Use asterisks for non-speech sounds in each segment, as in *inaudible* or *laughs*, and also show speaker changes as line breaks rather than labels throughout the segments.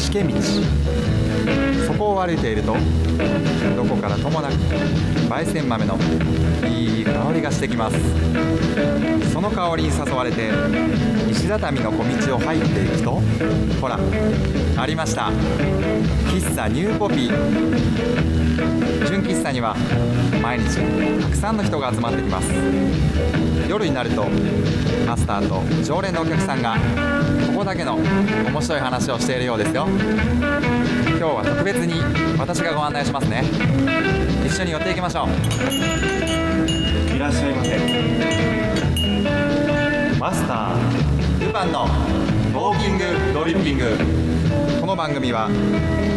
しけ道。そこを歩いているとどこからともなく焙煎豆のいい香りがしてきます。その香りに誘われて石畳の小道を入っていくとほらありました。喫茶ニューポピー。純喫茶には毎日たくさんの人が集まってきます。夜になるとマスターと常連のお客さんがここだけの面白い話をしているようですよ。今日は特別に私がご案内しますね。一緒に寄っていきましょう。
いらっしゃいませ。マスター
ルパンのトーキングドリッピング。この番組は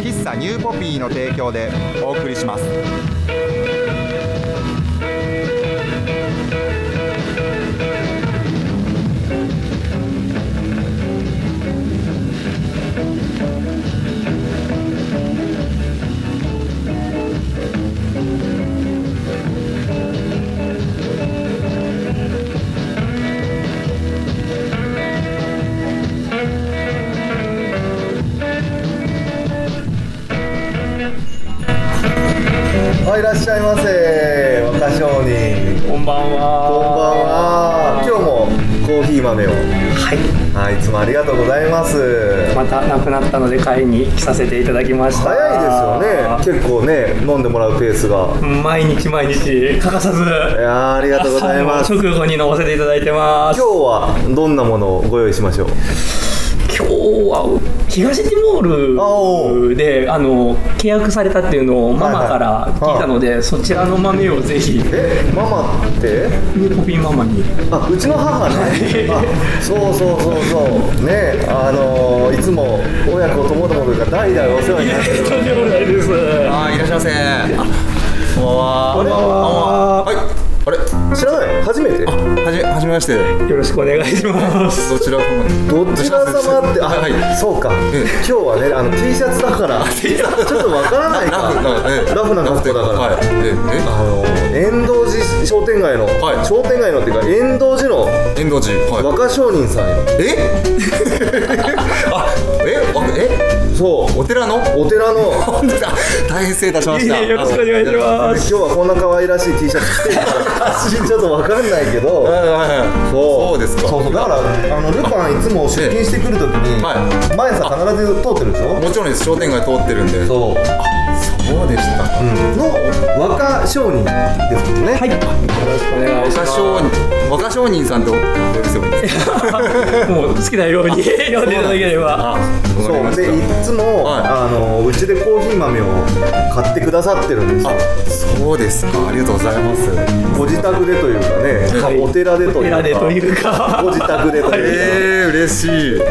喫茶ニューポピーの提供でお送りします
はい、いらっしゃいませ。若商人。
こんばんは。
こんばんは。今日もコーヒー豆を。
はい。
はい、いつもありがとうございます。
またなくなったので買いに来させていただきました。
早いですよね。結構ね、飲んでもらうペースが。
毎日毎日欠かさず。い
いやーありがとうございます。
直後に飲ませていただいてます。
今日はどんなものをご用意しましょう？
今日は東ティモールであの契約されたっていうのをママから聞いたので、そちらの豆をぜひ
え、ママって？
ポピーママに
あ、うちの母ね。*laughs* あ、そうそうそうそう。ね、あのーいつも親子ともどもというか代々お世話になってる。
とんでもないです。
あーいらっしゃいませこんばんは
こんばんは
はいあれ？
知らない？初めて？
はじめはじめまして。
よろしくお願いします。
どちら様？
どちら様って、あ、
はい。はい
そうか、
ええ。
今日はね、あの T シャツだから、ちょっとわからないか、ラフな格好だから、
はい。ええ？
あの遠藤寺商店街の、
はい。
商店街のっていうか、遠藤寺の
え遠藤寺。はい。
若商人さんよ、
え？*laughs* あえ？あえ？
そう、
お寺の？
お寺の、
本当だ大変失礼いたしました。
いえいえよろしくお願いします。
今日はこんな可愛らしい T シャツ着てるから、*laughs* ちょっとわかんないけど、そう。
そうですか。
そう。そうだからあのルパンいつも出勤してくるときに、
は
前さ必ず通ってるでしょ？
もちろんです。商店街通ってるんで。
そう、
そうでしたか
の若商人ですもんね、
はい。よろしくお願いします。
若商人若商人さんとお呼びすればいいですか？
もう好きなように呼んでいただければ。
あ
そう。でいつも、
はい。
あのうちでコーヒー豆を買ってくださってるんです。よ
あそうですか。ありがとうございます。
ご自宅でというかね、
はい。
お寺でというか。
お寺でというか。
ご自宅でというか、
えー、嬉しい。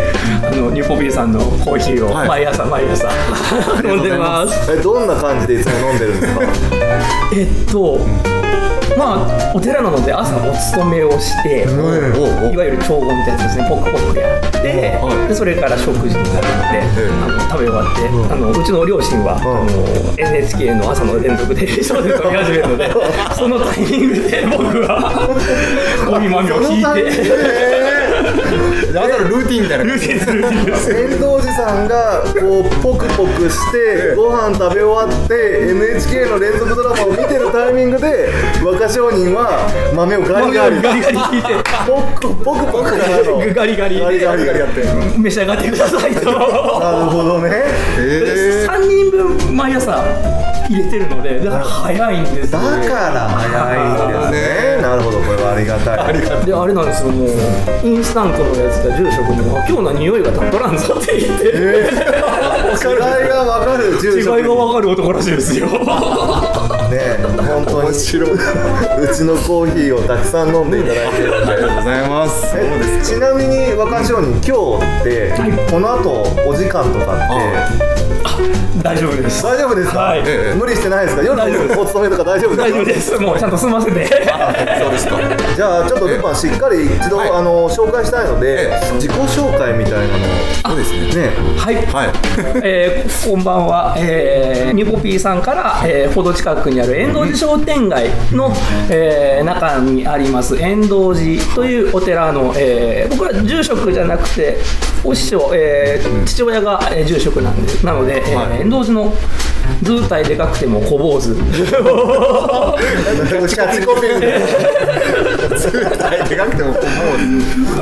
あのニューポピーさんのコーヒーを
はい。
毎朝毎朝飲んでます。
えどんな感じでいつも飲んでるんですか？*laughs*
えっと。まあお寺なので朝お勤めをして、
おお
いわゆる長言ってやつですね。ポクポクやって、
はい。
でそれから食事になるので、
え。
あの食べ終わって、あのうちの両親は、あの NHK の朝の連続テレビ小説を見始めるので *laughs* そのタイミングで僕はコーヒー豆を引いて。
朝のルーティンみたいな
ルーティンです。ルーティンです
遠藤寺さんがこうポクポクしてご飯食べ終わって NHK の連続ドラマを見てるタイミングで若商人は豆をガリガリ。
ガリガリ引いて。
ポクポクポクからの。
ガリガリ。
ガリガリやって
召し上がってくださいと。
なるほどね。
え
3人分毎朝入れてるのでだから早いんです
だから早いんですね。なるほど。これはありがたい。
であれなんですよもう。インスタントのやつが住職も「今日の匂いが立っとらんぞ」って言って、
違いが分かる住
違い
職
が分かる男らしいですよ。
ね本当に。うちのコーヒーをたくさん飲んでいただいてるんで。
ありがとうございます。そう
え
です
ちなみに若商人今日ってこの後お時間とかって
大丈夫です。
大丈夫ですか、
はい。
ええ。
無理してないですか？夜のお勤めとか大丈夫ですか？
大丈夫です。もうちゃんと済ませて。
そうですか。
じゃあちょっとルパンしっかり一度、
はい。
あの紹介したいので、
え
自己紹介みたいなの。
そうですね。
をね
はい。
はい。*laughs*
えーこんばんは、えー、ニコピーさんから、えー、ほど近くにある遠道寺商店街の、えー中にあります遠道寺というお寺の、えー僕は住職じゃなくてお師匠、えー父親が、えー住職なんでなので、えー
はい
遠道寺の図体でかくても小坊主。
キャッチコピーみたいな
でかくても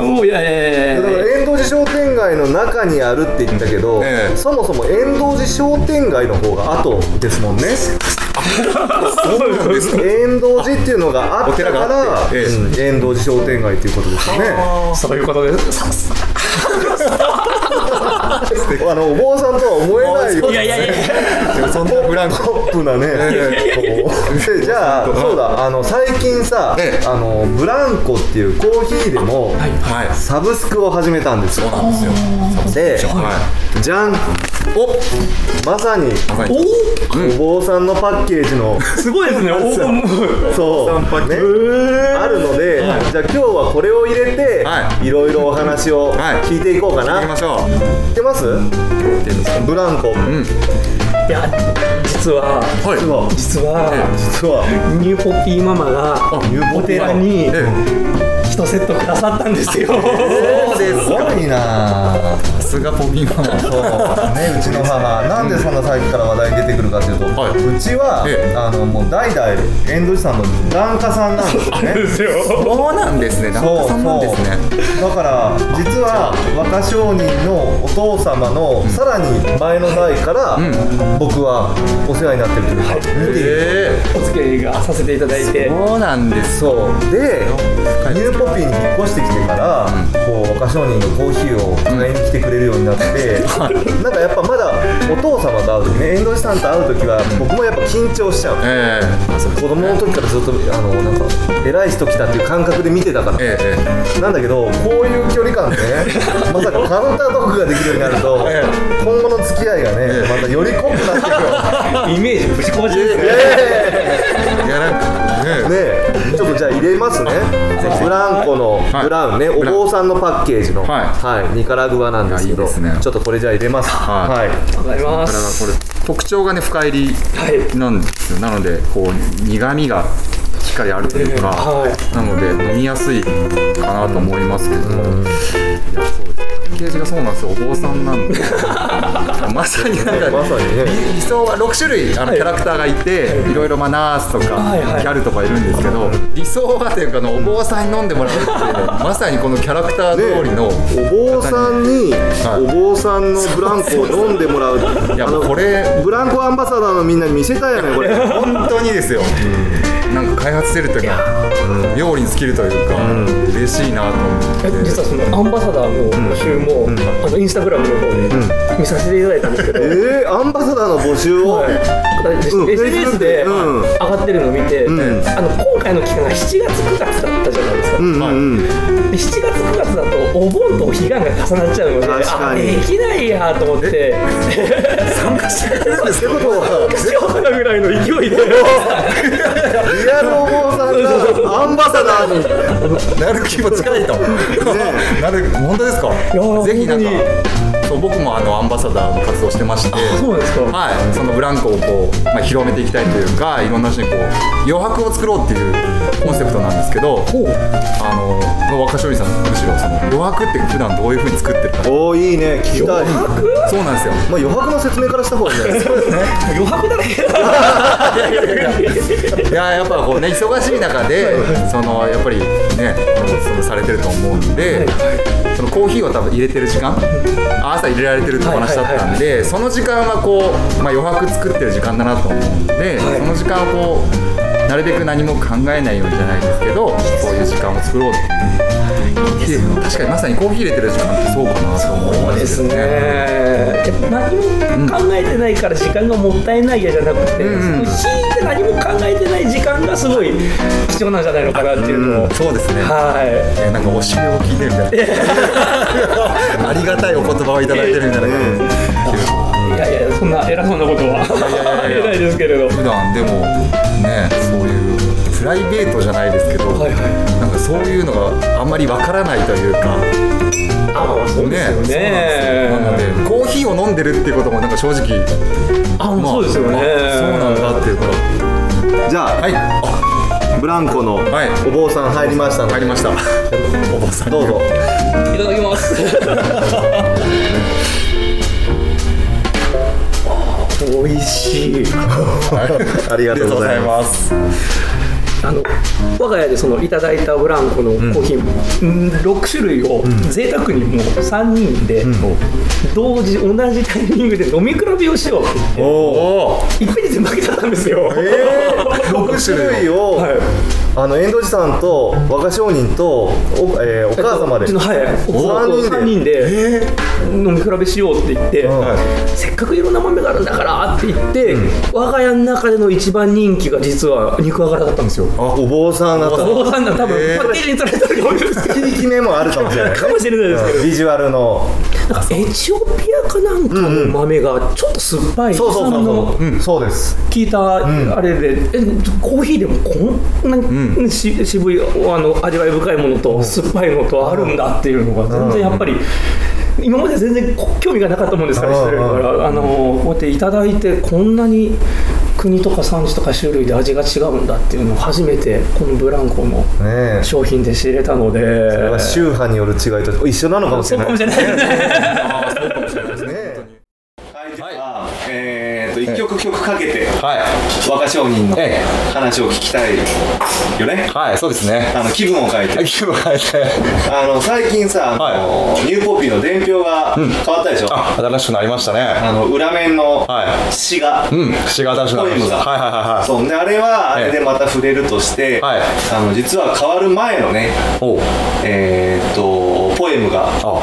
もう
おいやいやいや
だから遠道寺商店街の中にあるって言ったけど、
ええ。
そもそも遠道寺商店街の方が後ですもんね。
そうなんですか。
遠道寺っていうのがあったから遠道寺商店街っていうことですよね。
そういうことです *laughs*
あのお坊さんとは思えないよ
いやいやいや。
でもそんなブランコ
ポップなね、じゃあ *laughs* そうだ。あの最近さ、
ええ。
あのブランコっていうコーヒーでも
はい。
サブスクを始めたんですよ。
そうなんですよ。
で
は
じゃん。
い。お
まさに
まさに。
お坊さんのパッケージの
すごいですね。お *laughs* ー
そう、ね、あるので、じゃあ今日はこれを入れて、、
はい。
ろいろお話を
はい。
聞いていこうかな、
行きましょう
知ってます。ブランコ、
うん
いや実は
はい。
実は。
実は
実は。
ニューポッピーママが
ニューポッ
お
ピーママ。
寺に
え
一セットくださったんですよ。
そうです
すごいな
さすがポピーママ。
そう。ねう。ちの母。なんでそんな最近から話題に出てくるかというと、
はい。う
ちは、
ええ。
あのもう代々遠藤寺さんの檀家さんなんですよ。ね。
そうなんですね。旦那さんなんですね。
だから実は若商人のお父様のさらに前の代から僕はお世話になってるというか、見ている。
え
お付き合いがさせていただいて。
そうなんです
そうでニューポピーに引っ越してきてから、こう若商人がコーヒーを買いに来てくれるようになって、なんかやっぱまだお父様と会う時ね遠藤さんと会う時は僕もやっぱ緊張しちゃう。
ええ。
子供の時からずっとあのなんか偉い人来たっていう感覚で見てたから、
ええ
なんだけどこういう距離感でね *laughs* まさかカウンタートークができるようになると、
え
今後の付き合いがね、
ええ。
またより濃くなってくる
イメージぶち壊しですね。
えいやなんかね。
ねちょっとじゃあ入れますね。ブランコの
はい。
ブラウンね、お坊さんのパッケージの、
はい。
ニカラグアなんですけどちょっとこれじゃあ入れます。
はい。
はい。
わかります。
これ特徴がね深入り
はい。
なんですよ。なのでこう苦味がしっかりあるというか、
はい。
なので飲みやすいかなと思いますけど。も、いやそうです。パッケージがそうなんですよ。お坊さんなんで。*laughs* まさになんか
まさにね。
理理想は6種類あのキャラクターがいて、い、ろいろまあナースとか、
はいはい。
ギャルとかいるんですけど理想はというかあのお坊さんに飲んでもらうっていう *laughs* まさにこのキャラクター通りの、
お坊さんに、
はい。
お坊さんのブランコを飲んでもらう。
いやこれ
ブランコアンバサダーのみんなに見せたいよねこれ。
本当にですよ、なんか開発してるというか、料理に尽きるというか、嬉しいなと思って、
え実はそのアンバサダーの募集も、あのインスタグラムの方で見させていただいたんですけど、
えー、アンバサダーの募集を、
はい、
うん。
SNS で
うん。
上がってるのを見て、
ん。
あの今回の期間が7月9月だったじゃないですか、
うんうんうん。
で7月9月だとお盆とお彼岸が重なっちゃうので
確かに
あできないやと思って。
参加してくれるんです
ってことは
しようかなぐらいの勢いで。
リアルお坊さんがアンバサダーに。
なる気も近いと。なる本当ですか？
や
ぜひなんか。
本
そう僕もあのアンバサダーの活動してまして。
そうですか。
はい、そのブランコをこう、まあ、広めていきたいというかいろんな人にこう余白を作ろうっていうコンセプトなんですけどあのまあ若勝利さんむしろその余白って普段どういうふうに作ってるか。
おおいいね聞きたい。
そうなんですよ。
まあ余白の説明からした方がいいんじゃないですか
余白だらけ。だ
いややっぱこうね忙しい中でそのやっぱりねそのされてると思うんで、そのコーヒーを多分入れてる時間？朝入れられてるってお話だったんで、その時間はこう、まあ、余白作ってる時間だなと思うんで、その時間をこうなるべく何も考えないようにじゃないですけどそういう時間を作ろうっていうで確かにまさにコーヒー入れてる時間ってそうかなと思います
そうですね何も考えてないから時間がもったいないやじゃなくて、
うん。うん
その強いて何も考えてない時間がすごい貴重なんじゃないのかなっていうのを、
そうですね。
はい。
えなんか教えを聞いてるみたいな。*laughs* ありがたいお言葉をいただいてるみたいな。感じ
いやいやそんな偉そうなことは言えないですけれど。
普段でもねそういうプライベートじゃないですけど、
はいはい。
なんかそういうのがあんまりわからないというか。
あまあそうですよね。
そうなんですなのでコーヒーを飲んでるっていうこともなんか正直
あもうそうですよね、
あそうなんだっていうこと。
じゃあ、
はい。あ
ブランコの
はい。
お坊さん入りましたので、
入りました。*laughs* おばさんに。
どうぞ。
いただきます。*laughs* 美味しい。*laughs*
ありがとうございます。
す
あの我が家でそのいただいたブランコのコーヒー、うん、6種類を贅沢にもう3人で同時同じタイミングで飲み比べをしようって言っていっぺんに全部負けちゃったんですよ、
えー、6種類を、
はい
あの遠藤寺さんと若商人とお,、えーお母様で。
うちのはいお
三人で。
3人で飲み比べしようって言って、
うん
せっかくいろんな豆があるんだからって言って、我が家の中での一番人気が実は肉あがらだったんですよ。
お坊さんだった。
お父さんが多分
へー。
パッケージにされてると思うんですけど。
ひいき目もあるかもしれない。*laughs*
かもしれないですけど。
うん。ビジュアルの。
なんかエチオピアかなんかの豆がちょっと酸っぱい、
そうそうそう。そう、うん、そうです。
効いたあれで、えコーヒーでもこんなにし渋いあの味わい深いものと酸っぱいのとあるんだっていうのが全然やっぱり。今まで全然こ興味がなかったもんですから、
うん
してるからあのこうやっていただいてこんなに国とか産地とか種類で味が違うんだっていうのを初めてこのブランコの商品で知れたので、
それは宗派による違いと一緒なのかもし
そうか
れない
もしれないですね。*laughs*
ねはい、じゃあ、えーと一曲曲かけて
はい。
若商人の
え
話を聞きたいよね。
はいそうですね。
あの気分を変えて。*laughs*
気分変えて。
あの最近さ、あのニューポピーの伝票が変わったでしょ、
あ新しくなりましたね。
あの裏面の
はい。
詩が、
うん詩が新しくなりました。はいはいはいはい。
そうであれはあれでまた触れるとして、
はい。
あの実は変わる前のね
おう。
えーっとポエムが
あ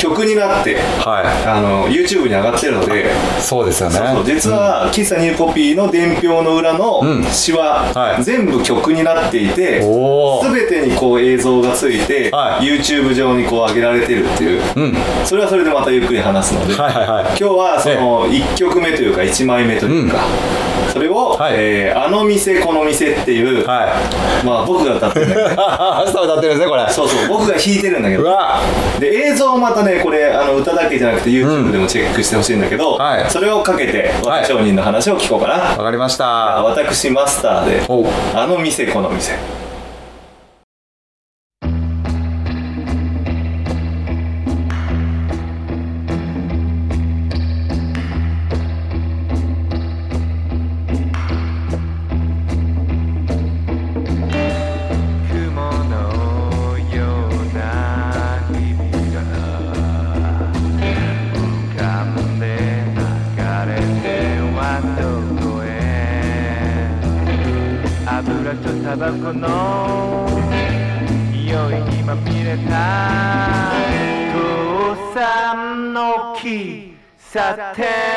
曲になって
は
あの YouTube に上がってるので
いそうですよね。
実は喫茶ニューポピーの伝票の裏の
うん。
詩は
はい。
全部曲になっていて、全てにこう映像がついて、
はい。
YouTube 上にこう上げられてるっていう、
うん。
それはそれでまたゆっくり話すので、
はいはいはい。
今日はその1曲目というか1枚目というか、それを、
はい。
えーあの店この店」っていう、
はい。
まあ僕が歌ってるんだけど。*laughs*
歌ってるんですねこれ。
そうそう僕が弾いてるんだけど。で映像またねこれあの歌だけじゃなくて YouTube でもチェックしてほしいんだけど、
はい。
それをかけて
はい。
若商人の話を聞こうかな、
わかりました。
私マスターであの店この店
喫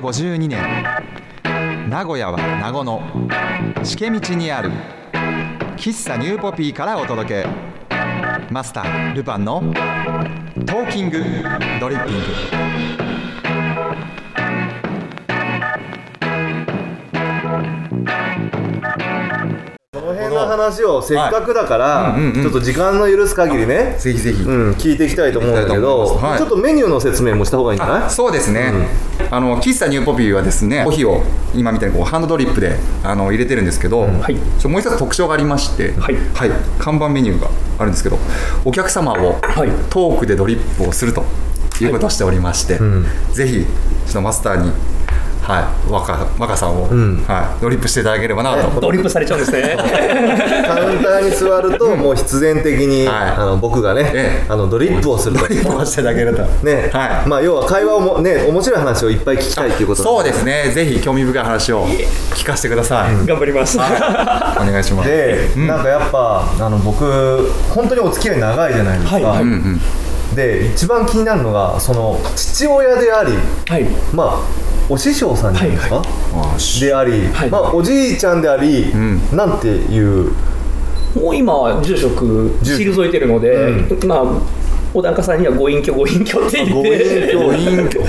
52年。名古屋は名護の茂道にある。喫茶ニューポピーからお届け。マスタールパンのトーキングドリッピング。
辺の話をせっかくだから、
はい。うんうんうん。
ちょっと時間の許す限りね、
ぜひぜひ。
うん、聞いていきたいと思うんだけど、ちょっとメニューの説明もした方がいいんじゃない？
あそうですね、あの喫茶ニューポピーはですねコーヒーを今みたいにこうハンドドリップであの入れてるんですけど、
はい。
ちょもう一つ特徴がありまして、
はい。
看板メニューがあるんですけどお客様を
はい。
トークでドリップをするということをしておりまして、ぜひちょっとマスターに、はい、若若さんを、
ん。
はい、ドリップしていただければなと。*laughs*
ドリップされちゃうんですね。*laughs*
カウンターに座ると、もう必然的に、
はい。
あの僕がね、
ええ。
あのドリップをすると。
ドリップをしていただけると。
ね、
はい。
まあ要は会話をもね面白い話をいっぱい聞きたいっていうこと
そうですね、ぜひ興味深い話を聞かせてください。
頑張ります。
お願いします。
で、なんかやっぱあの僕本当にお付き合い長いじゃないですか、
はい。はい。
うんうん、
で一番気になるのがその父親であり
はい。
まあお師匠さんじゃないですか、
はい
あし
であり、
はい。
まあ、おじいちゃんであり、
ん。
なんていう？
もう今は住職退いてるので、まあ小高さんにはご隠居ご隠居って言って。
ご
ご隠居。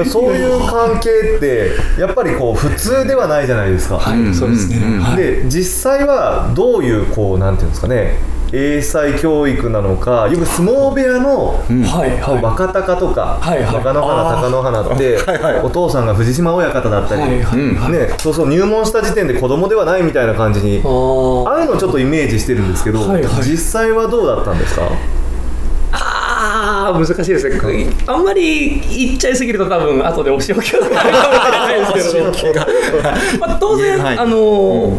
へ *laughs*
そういう関係ってやっぱりこう普通ではないじゃないですか、
はいそうですね、
うんうん。
はい。
で実際はどういうこうなんていうんですかね英才教育なのかよく相撲部屋の、若隆とか、
はいはい。
若乃花貴乃花って、*laughs*
はいはい。
お父さんが藤島親方だったり、ね、そうそう入門した時点で子供ではないみたいな感じに
あー。
ああいうのをちょっとイメージしてるんですけど、
はいはい。
実際はどうだったんですか？
あー難しいですね。あんまり言っちゃいすぎると多分後でお仕置きがなるかもしれないですけど。まあ当然、
はい。
あのー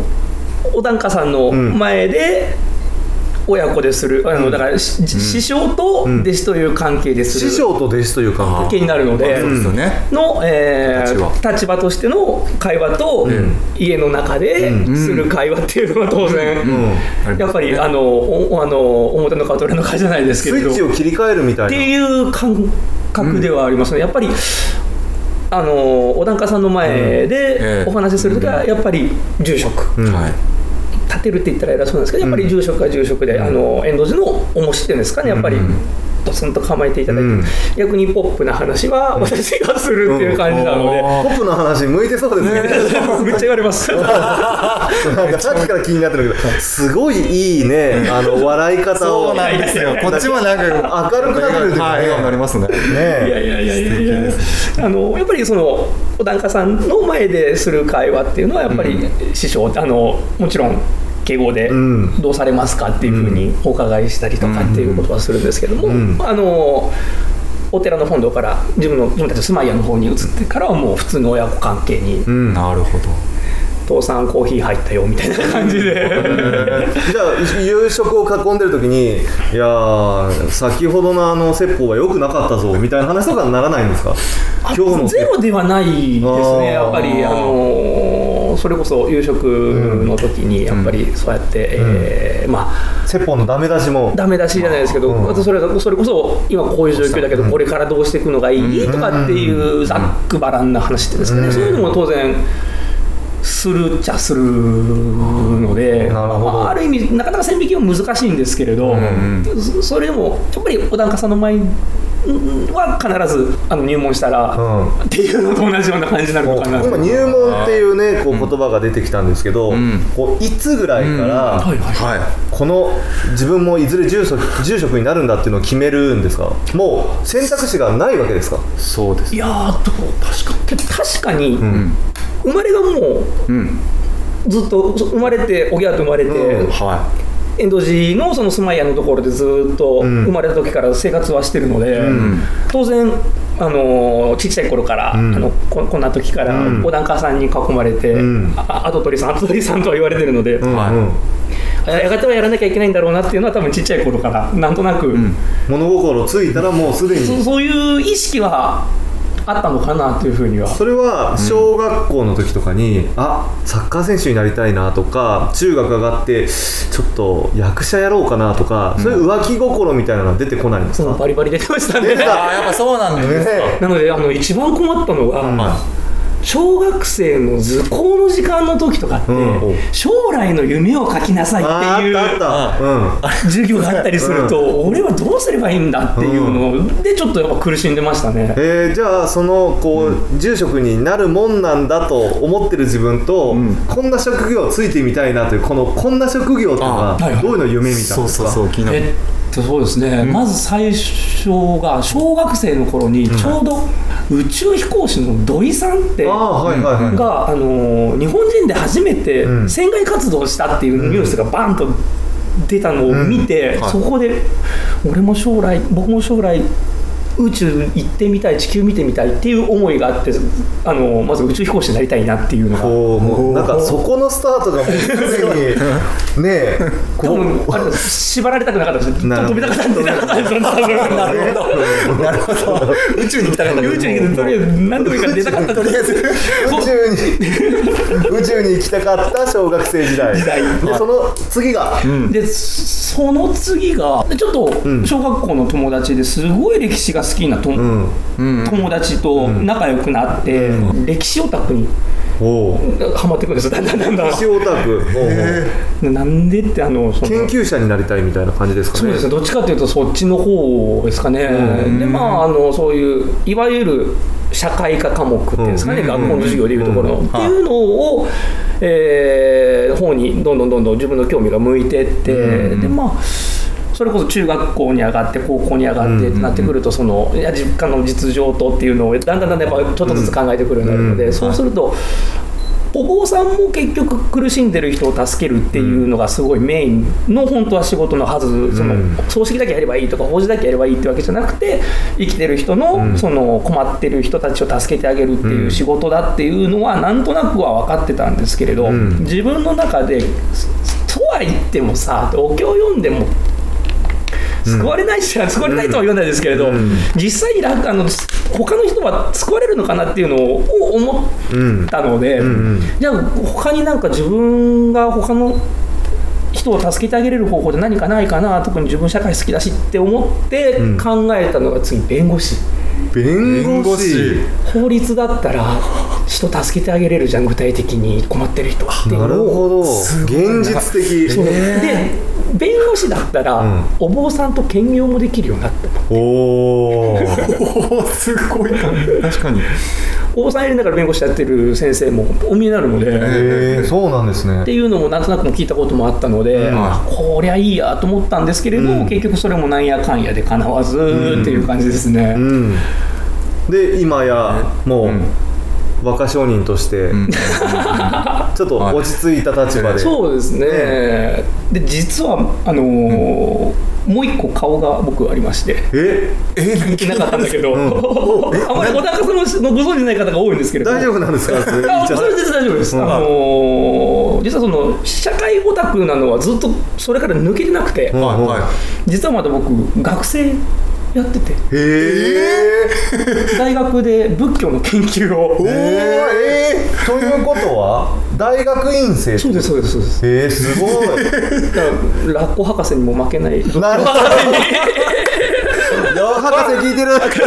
お檀家さんの前で親子でする、あのだからし師匠と弟子という関係でする。
師匠と弟子という関係。
になるので。の、えー
立場。
としての会話と、家の中でする会話っていうのは当然、やっぱりあのおあの表の顔と裏の顔じゃないですけ
スイッチを切り替えるみたいな。
っていう感覚ではありますね、やっぱりあのお檀家さんの前
え
で
え
お話しするときはやっぱり住職、
はい。
立てるって言ったら偉そうなんですけどやっぱり住職は住職で、あの遠藤寺の重しっていうんですかねやっぱり。ドスンと構えていただいて、
うん。
逆にポップな話は私がするっていう感じなので、
ポップの話向いてそうですね。
めっちゃ言われます。*laughs*
なんかさっきから気になってるけどすごいいいねあの笑い方を。
そうなんですよ。こっちもなんか
明るくなってくるというかね。
はい、笑顔になりますね。
いや
ね
いやいやいやいや。あのやっぱりそのお檀家さんの前でする会話っていうのはやっぱり師匠あのもちろん敬語で
ん。
どうされますかっていうふうにお伺いしたりとかっていうことはするんですけども、
ん。
あのお寺の本堂から自分の自分たちの住まい屋の方に移ってからはもう普通の親子関係に
うん。
なるほど。
父さんコーヒー入ったよみたいな感じで。*laughs*
じゃあ夕食を囲んでる時にいやー先ほどのあの説法は良くなかったぞみたいな話とかにならないんですか？今日の
ゼロではないですね。やっぱりあのそれこそ夕食の時にやっぱりそうやって、えーまあ
説法のダメ出しも。
ダメ出しじゃないですけど、
うん。
それがそれこそ今こういう状況だけどこれからどうしていくのがいいとかっていうざっくばらんな話ってですかね、そういうのも当然するっちゃするので、まあ、ある意味なかなか線引きは難しいんですけれど、そそれでもやっぱりお檀家さんの前は必ずあの入門したら、
うん。
っていうのと同じような感じになのかな。
今入門っていうねこう言葉が出てきたんですけど、
ん。
こういつぐらいから、この自分もいずれ住職住職になるんだっていうのを決めるんですか？もう選択肢がないわけですか？
い。そうです
い。やーどう確か確かに、
うん。
生まれがもう
うん。
ずっと生まれておぎゃと生まれて、
うん。
は
遠藤寺のその住まい屋のところでずっと
ん
生まれた時から生活はしてるので、
ん。
当然あのちっちゃい頃から、
ん。
あのここんな時から
うん。
お檀家さんに囲まれて、
ん。
あ跡取りさん跡取りさんとは言われてるので、
うん。
はい。
やがてはやらなきゃいけないんだろうなっていうのは多分ちっちゃい頃からなんとなく、
物心ついたらもうすでに。
そそういう意識はあったのかなというふうには。
それは小学校の時とかに、あサッカー選手になりたいなとか中学上がってちょっと役者やろうかなとか、そういう浮気心みたいなのは出てこないんですか、
そのバリバリ出てましたね。
ああやっぱそうなんですか、
ね。
なのであの一番困ったのが、小学生の図工の時間の時とかって、
うん。
将来の夢を書きなさい
あ
っていう授業があったりすると、俺はどうすればいいんだっていうのでちょっとやっぱ苦しんでましたね。
えーじゃあそのこう、住職になるもんなんだと思ってる自分と、こんな職業ついてみたいなというこのこんな職業っていうのはどういうの夢見たん
そうそうそう気になる
えっとそうですね、まず最初が小学生の頃にちょうど宇宙飛行士の土井さんって、が、あのー日本人で初めて
うん。
船外活動をしたっていうニュースがバンと出たのを見て、
はい。
そこで俺も将来僕も将来宇宙行ってみたい地球見てみたいっていう思いがあってあのーまず宇宙飛行士になりたいなっていうのが。
こうもうなんかそこのスタートがもうすでに *laughs* ねえ
多
こう。
分あれ縛られたくなかった。です
なるほど。
飛びたかったんじゃなかったです
なるほど。なるほど。宇宙に行きたかった
宇宙に行くとりあえず何でもいいから出たかった。とりあえず
宇宙に *laughs* 宇宙に行きたかった小学生時代。
時代。
でその次が、
でその次がでちょっと小学校の友達ですごい歴史が好きな友達と仲良くなって、歴史オタクにってくるんですよ。だんだんだんだん。
歴史オタク。*laughs*
なんでってあの
研究者になりたいみたいな感じですかね。
そうですね。どっちかというとそっちの方ですかね、でまああのそういういわゆる社会科科目っていうんですかね、
うん。
学校の授業でいうところっていうのを、えー方にどんどんどんどん自分の興味が向いてって、でまあそれこそ中学校に上がって高校に上がってってなってくるとそのいや実家の実情とっていうのをだんだんだんだんやっぱちょっとずつ考えてくるようになるので、そうするとお坊さんも結局苦しんでる人を助けるっていうのがすごいメインの本当は仕事のはず。その葬式だけやればいいとか法事だけやればいいってわけじゃなくて生きてる人のその困ってる人たちを助けてあげるっていう仕事だっていうのはなんとなくは分かってたんですけれど自分の中でとは言ってもさお経を読んでも救われないし、救われないとは言わないですけれど、実際になんかあの他の人は救われるのかなっていうのを思ったので、じゃあ他になんか自分が他の人を助けてあげれる方法で何かないかな特に自分社会好きだしって思って考えたのが次弁護士
弁護士。
法律だったら人助けてあげれるじゃん具体的に。困ってる人は。っていう
なるほど。現実的。
そうで弁護士だったら、
ん。
お坊さんと兼業もできるようになった。
おお
おおすごいな。確かに。
お坊さんやりながら弁護士やってる先生もお見えになるので、
へえそうなんですね。
っていうのもなんとなくも聞いたこともあったので、あこりゃいいやと思ったんですけれど、結局それもなんやかんやでかなわずっていう感じですね。
うんで今やもう、若商人として、*laughs* ちょっと落ち着いた立場で、
そうですね、で実はあのーもう一個顔が僕ありまして。
え？
言ってなかったんだけど、あん。*laughs* まり小高さんのご存じない方が多いんですけれど
大丈夫なんですか？それ。
大丈夫です、
うん。
あのー実はその社会オタクなのはずっとそれから抜けてなくて、
うん
はいは
実はまだ僕学生やってて。
へえ
大学で仏教の研究を。
おおえー、ということは大学院生。
そうですそうですそうです。
えー、すごい。
ラッコ博士にも負けない。
なるほど。よ博士聞いてる。博士。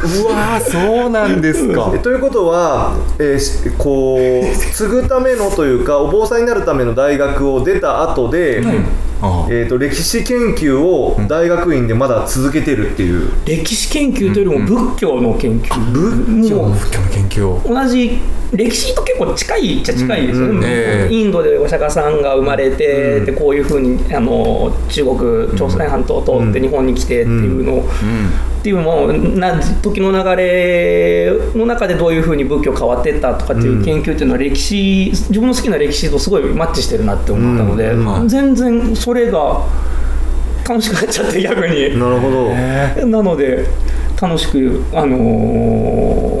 うわーそうなんですか。
えということは、えーしこう継ぐためのというかお坊さんになるための大学を出た後で、
あ
えー、と歴史研究を大学院でまだ続けてるっていう、
歴史研究というよりも仏教の研究、
仏
もう
仏教の研究を。
同じ歴史と結構近いっちゃ近いですよね、
うん。うん
ええ。
インドでお釈迦さんが生まれて、でこういうふうにあの中国朝鮮半島を通って日本に来てっていうの。を、っていうもうな時の流れの中でどういうふうに仏教変わっていったとかっていう研究っていうのは歴史自分の好きな歴史とすごいマッチしてるなって思ったので、
うん。うん。
全然それが楽しくなっちゃって逆に。
なるほど、
なので楽しくあの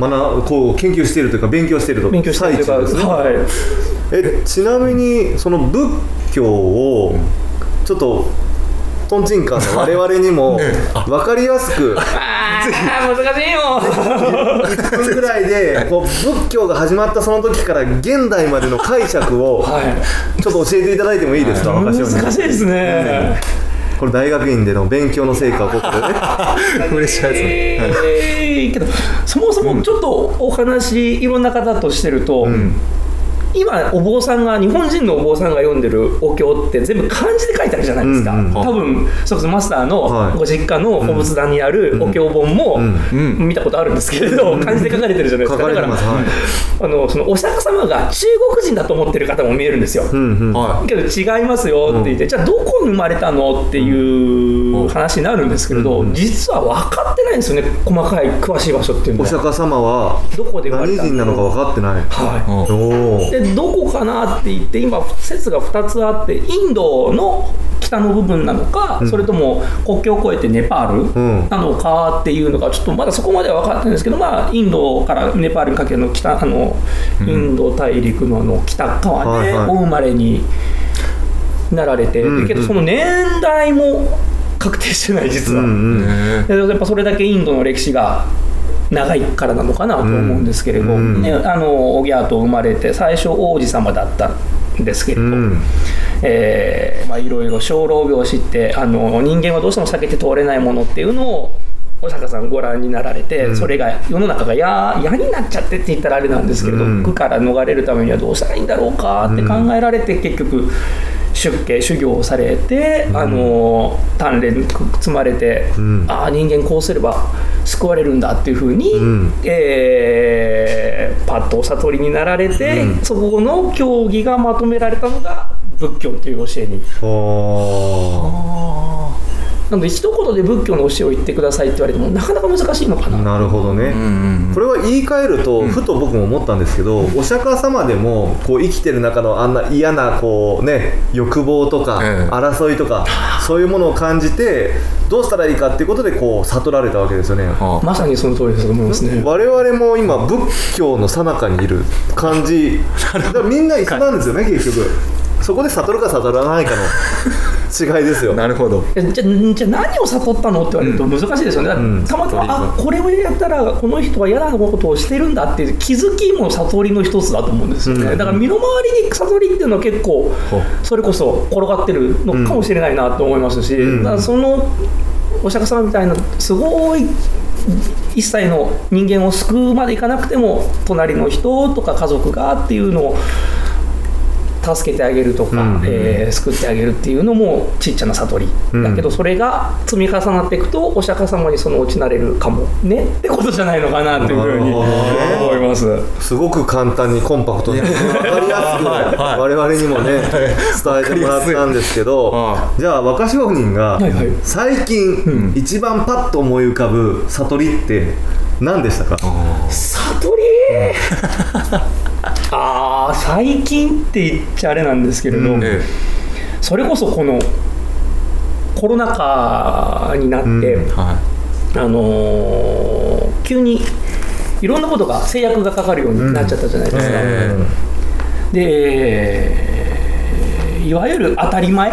まだこう研究しているというか勉強していると。
ー勉強したりとか、
最中ですね。
はい、
えちなみにその仏教をちょっとトンチンカンの我々にも *laughs* 分かりやすく *laughs*
あー難しいよ。
1分ぐらいでこう仏教が始まったその時から現代までの解釈を *laughs*
はい。
ちょっと教えていただいてもいいですか？若潮に
難しいですね。
これ大学院での勉強の成果をここでね
嬉しいやつ
えーけどそもそもちょっとお話いろんな方としてると、今お坊さんが日本人のお坊さんが読んでるお経って全部漢字で書いてあるじゃないですか、
うんうん。
多分そマスター
はい。
のご実家のお仏壇にあるお経本も
ん。
見たことあるんですけれど、漢字で書かれてるじゃないです
書
かだから
はい。
あのそのお釈迦様が中国人だと思ってる方も見えるんですよ、
うんうん。
は
けど違いますよって言って、じゃあどこに生まれたのっていう話になるんですけれど、実は分かってないんですよね細かい詳しい場所っていうのは。
お釈迦様は
どこで生まれた
何人なのか分かってない。
はい、でどこかなって言って今説が2つあってインドの北の部分なのか、それとも国境を越えてネパー
うん。
ルなのかっていうのがちょっとまだそこまでは分かってないんですけど、まあ、インドからネパールにかけての北あのインド大陸のあの北側でお生まれになられて、
うん
だけどその年代も確定してない実は。
うんうん。
でやっぱそれだけインドの歴史が長いからなのかなと思うんですけれど、
うん。
ね、あのおぎゃーと生まれて最初王子様だったんですけれど、
うん。
えーまあ、いろいろ生老病死ってあの人間はどうしても避けて通れないものっていうのをお釈迦さんご覧になられて、それが世の中が嫌嫌になっちゃってって言ったらあれなんですけれど、
うん。
苦から逃れるためにはどうしたらいいんだろうかって考えられて、結局出家修行をされて、あの鍛錬に積まれて、
ん。
ああ人間こうすれば救われるんだっていうふうに、
ん。
えーパッとお悟りになられて、そこの教義がまとめられたのが仏教という教えに。
お
なので一言で仏教の教えを言ってくださいって言われてもなかなか難しいのかな、
ーなるほどね、
うん
これは言い換えると、ふと僕も思ったんですけど、お釈迦様でもこう生きてる中のあんな嫌なこう、ね、欲望とか、
ええ。
争いとかそういうものを感じてどうしたらいいかっていうことでこう悟られたわけですよね。
あ。
まさにその通りだと思いますね。
我々も今仏教の最中にいる感じ。*laughs* だからみんな一緒なんですよね結局そこで悟るか悟らないかの違いですよ。
なるほど。
えじゃあじゃあ何を悟ったのって言われると難しいですよね、だから
うん。
たまたま、あこれをやったらこの人は嫌なことをしてるんだっていう気づきも悟りの一つだと思うんですよね、
うん。
だから身の回りに悟りっていうのは結構それこそ転がってるのかもしれないなと思いますし、
ん。
だからそのお釈迦様みたいなすごい一切の人間を救うまでいかなくても隣の人とか家族がっていうのを助けてあげるとか、
うん。
えー救ってあげるっていうのもちっちゃな悟り、
うん。
だけどそれが積み重なっていくとお釈迦様にそのうちなれるかもね。ってことじゃないのかなというふうに思います。
すごく簡単にコンパクトに。分かりやすく
はい。
我々にもね伝えてもらったんですけど
は
じゃあ若商人が最近一番パッと思い浮かぶ悟りって何でしたか？
悟り？*laughs* ああ最近って言っちゃあれなんですけれど、
うん。
え
それこそこのコロナ禍になって、
うん。
えは
あのー急にいろんなことが制約がかかるようになっちゃったじゃないですか。
え
でいわゆる当たり前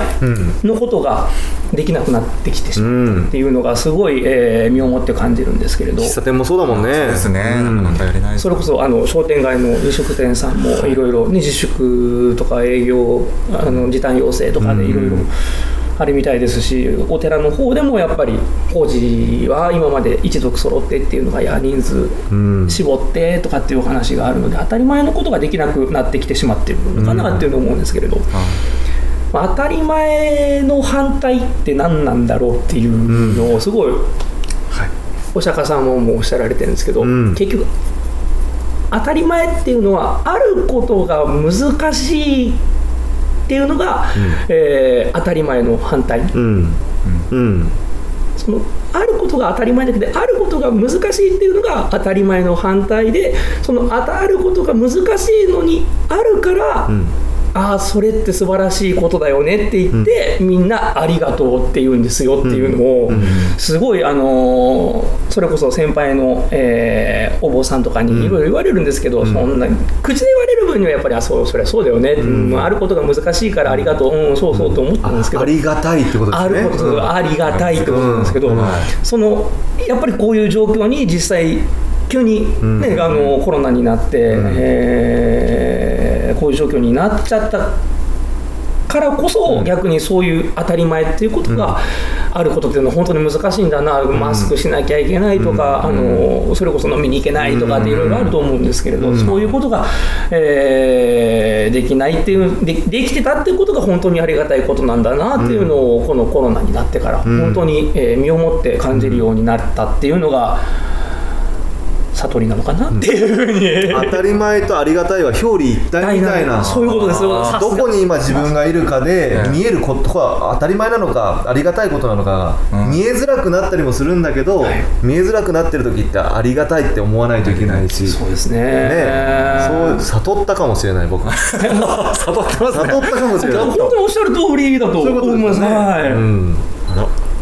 のことができなくなってきてしまったっていうのがすごい、えー身をもって感じるんですけれど。
喫茶店もそうだもんね。
そうですね、なかなかやれないです
それこそあの商店街の飲食店さんもい。ろいろね自粛とか営業あの時短要請とかでいろいろあるみたいですしお寺の方でもやっぱり法事は今まで一族揃ってっていうのがいや人数
うん。
絞ってとかっていうお話があるので当たり前のことができなくなってきてしまってるのかなっていうのを思うんですけれど、まあ当たり前の反対って何なんだろうっていうのをすごいお釈迦さんもおっしゃられてるんですけど、
うん。
結局当たり前っていうのはあることが難しいっていうのが、えー当たり前の反対。
うん。うん。
そのあることが当たり前だけどあることが難しいっていうのが当たり前の反対でその当たることが難しいのにあるから、
ん
ああそれって素晴らしいことだよねって言って、みんなありがとうって言うんですよっていうのを、すごいあのーそれこそ先輩の、えーお坊さんとかにいろいろ言われるんですけど、そんな口で言われれる分にはやっぱりあそうそりゃそうだよね、うん。あることが難しいからありがとう、うん、そうそうと思ったんですけど
ありがたいってことですね。
あることがありがたいってことなんですけど、そのやっぱりこういう状況に実際急に、ねあのコロナになって、えーこういう状況になっちゃったからこそ、逆にそういう当たり前っていうことがあることっていうのは本当に難しいんだな、マスクしなきゃいけないとか、あのそれこそ飲みに行けないとかっていろいろあると思うんですけれど、そういうことが、えーできないっていうでできてたっていうことが本当にありがたいことなんだなっていうのを、このコロナになってから本当に、えー身をもって感じるようになったっていうのが悟りなのかなっていうふうに。
当たり前とありがたいは表裏一体みたいな。
そういうことです
どこに今自分がいるかで見えることは当たり前なのかありがたいことなのかが見えづらくなったりもするんだけど見えづらくなってる時ってありがたいって思わないといけないし。
そうですね。
ね。そう悟ったかもしれない僕。悟 *laughs*
悟ってますね。
ったかもしれない。
本当におっしゃる通りだと
そういうこと
思います
ね。
はい。
うん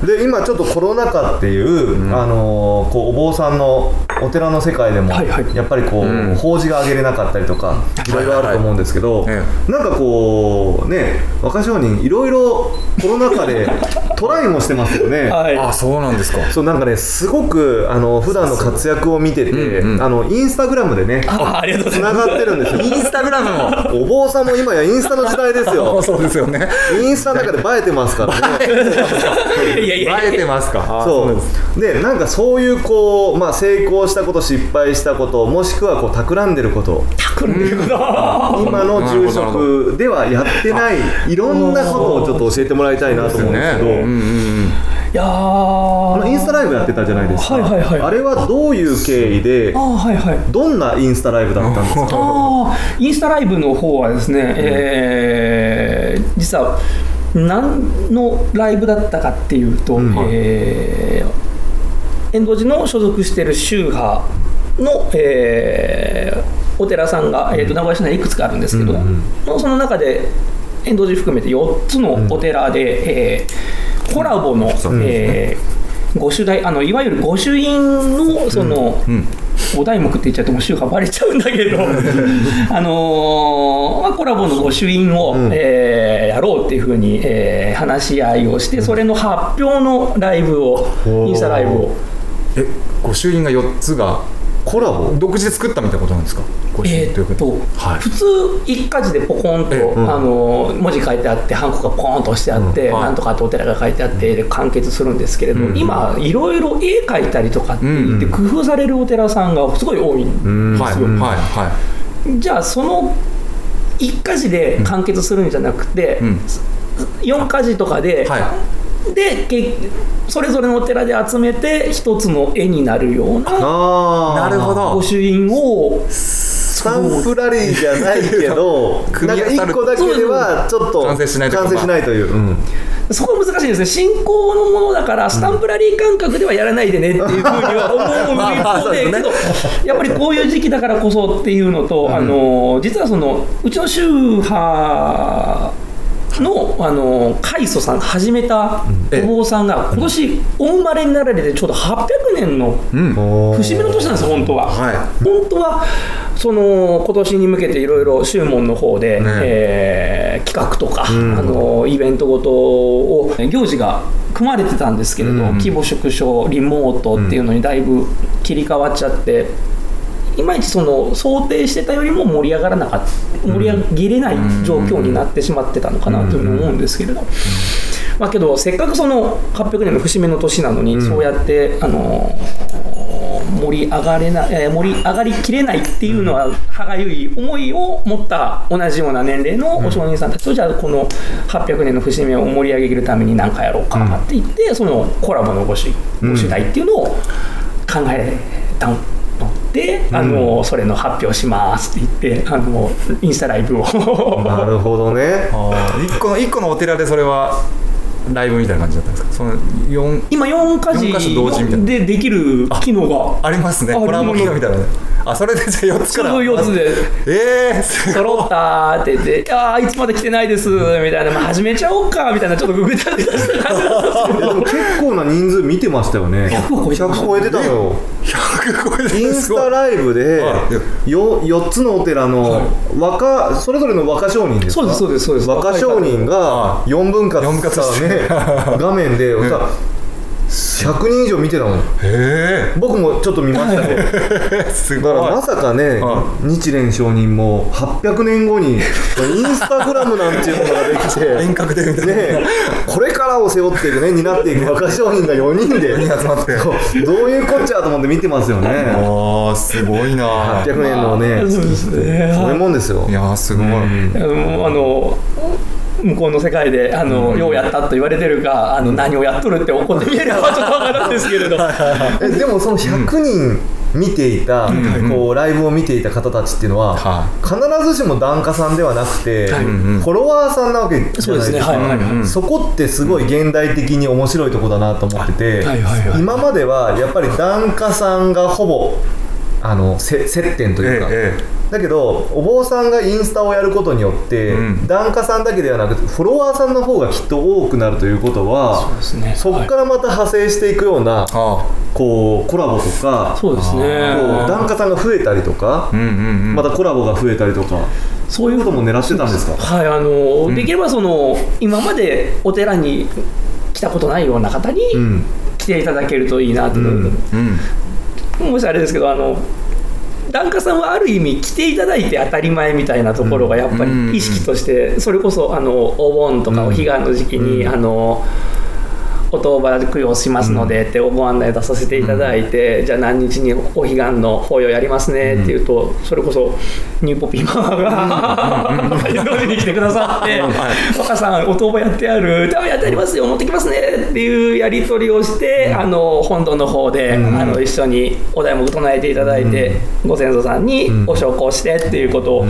で今ちょっとコロナ禍っていう、あのーこうお坊さんのお寺の世界でも、
はいはい。
やっぱりこう、
うん。
法事が上げれなかったりとかい。ろいろあると思うんですけど、
はいはい
なんかこうね若商人いろいろコロナ禍でトライもしてますよね。*laughs*
はい。
あそうなんですか。
そうなんかねすごくあの普段の活躍を見てて、
うんうん。
あのインスタグラムでね。つながってるんですよ。
インスタグラムも。
お坊さんも今やインスタの時代ですよ。*laughs*
そうですよね。
インスタの中で映えてますからね。
い *laughs* やいや
てますか？あ
そう。
で
なんかそういうこう、まあ、成功したこと失敗したこともしくはこう企んでること。
来るんだけど。
今の住職ではやってないいろんなことをちょっと教えてもらいたいなと思うんですけど、
ね。うんうんうん。
いやー。
あのインスタライブやってたじゃないですか、
はいはいはい。
あれはどういう経緯で
あーはいはい。
どんなインスタライブだったんですか？
インスタライブの方はですね、えー実は何のライブだったかっていうと、えー遠藤寺の所属している宗派の、えーお寺さんが、えーと名古屋市内にいくつかあるんですけど、のその中で遠藤寺含めて4つのお寺で、えーコラボの、えー御朱台あのいわゆる御朱印のその、お題目って言っちゃっても宗派バレちゃうんだけど、*laughs* あのーまあ、コラボの御朱印を、えーやろうっていうふうに、えー話し合いをしてそれの発表のライブをインスタライブを。
え御朱印が4つが
コラボ？
独自で作ったみたいなことなんですか？
え
印ということ
ーっと
はい。
普通一家事でポコンと、
ええ
あの文字書いてあってハンコがポーンと押してあって、
うん。はい。
なんとかってお寺が書いてあってで完結するんですけれど、
うん。
今いろいろ絵描いたりとかって言って工夫されるお寺さんがすごい多いんですよ。
はい。はい。は
じゃあその一家事で完結するんじゃなくて、
いうん。
4家事とかで、
はい
でけそれぞれのお寺で集めて一つの絵になるような
なるほど。
御朱印を
スタンプラリーじゃないけど *laughs* なんか
組み合わさる。
1個だけではちょっと
完成しないという
そこ難しいんですね。信仰のものだからスタンプラリー感覚ではやらないでねっていうふうには思う一方で *laughs* けどやっぱりこういう時期だからこそっていうのと、あの実はそのうちの宗派のあの開祖さん始めたお坊さんが今年お生まれになられてちょうど800年の節目の年なんですよ本当は。
はい。
本当はその今年に向けていろいろ宗門の方で、
ね。
えー企画とか、あのイベントごとを行事が組まれてたんですけれど、規模縮小リモートっていうのにだいぶ切り替わっちゃって。いまいちその想定してたよりも盛り上がらなかった盛り上げれない状況になってしまってたのかなというふうに思うんですけれど、まあ、けどせっかくその800年の節目の年なのに、そうやってあの盛り上がれな、えー盛り上がりきれないっていうのは歯がゆい思いを持った同じような年齢のお商人さんたちと、じゃあこの800年の節目を盛り上げるために何かやろうかって言って、そのコラボのご主ご主題っていうのを考えた。ので、あのそれの発表しますって言ってあのインスタライブを。
なるほどね。
一個の一個のお寺でそれはライブみたいな感じだったんですか？その4
今4か
四箇所同時みたいな。
でできる機能が。
ありますね。
あ
コラボ機能みたいなね。あそれでじゃあ4つから。
その4つで。
ええすごい。
揃ったって言って「ああいつまで来てないです」みたいな「まあ、始めちゃおうか」みたいなちょっとググったりした感じなんですけど。
いやでも結構な人数見てましたよね。
100を超えてた。
100超えてたの。よ
100超えて
インスタライブで
はい。
よ4つのお寺の若それぞれの若商人ですか？
そうですそうですそうです。
若商人が4分割
四分割して。
ね画面でさ100人以上見てたの
へ
僕もちょっと見ましたけど
えすごい。
だからまさかね、
は
日蓮上人も800年後にインスタグラムなんていうものができて *laughs*
遠隔で
ね、これからを背負っていくね担っていく若商人が4人で。
人集まって。
そうどういうこっちゃと思って見てますよね。
ああすごいな。
800年のね
そうですね。
そういうもんですよ。
いやーすごい、
もうあの向こうの世界であの、ようやったと言われてるかあの何をやっとるって怒ってみえればちょっとわかるんですけれど。
えでもその100人見ていた、こうライブを見ていた方たちっていうのは、
は
必ずしも檀家さんではなくて、
はい。
フォロワーさんなわけじゃないですか。そこってすごい現代的に面白いとこだなと思ってて、
はいはいはい。
今まではやっぱり檀家さんがほぼあのせ接点というか、
え
だけどお坊さんがインスタをやることによって、
うん。
檀家さんだけではなくてフォロワーさんの方がきっと多くなるということは
そうですね。
そこからまた派生していくような、
あ。
こうコラボとか
そうですね。
こう檀家さんが増えたりとか
うんうんうん。
またコラボが増えたりとかそういうことも狙ってたんですか？
はいあの、できればその今までお寺に来たことないような方に
うん。
来ていただけるといいなと、
うん
もしあれですけどあの檀家さんはある意味来ていただいて当たり前みたいなところがやっぱ
うん
り意識としてそれこそあのお盆とかお彼岸の時期に、あのお当場供養しますのでってお盆案内出させていただいて、じゃあ何日にお彼岸の法要やりますねっていうと、それこそニューポピーママが *laughs* 同時に来てくださって「若さんお当場やってあるあやってありますよ持ってきますね」っていうやり取りをして、あの本堂の方で、あの一緒にお題目唱えていただいて、ご先祖さんにお焼香してっていうことを、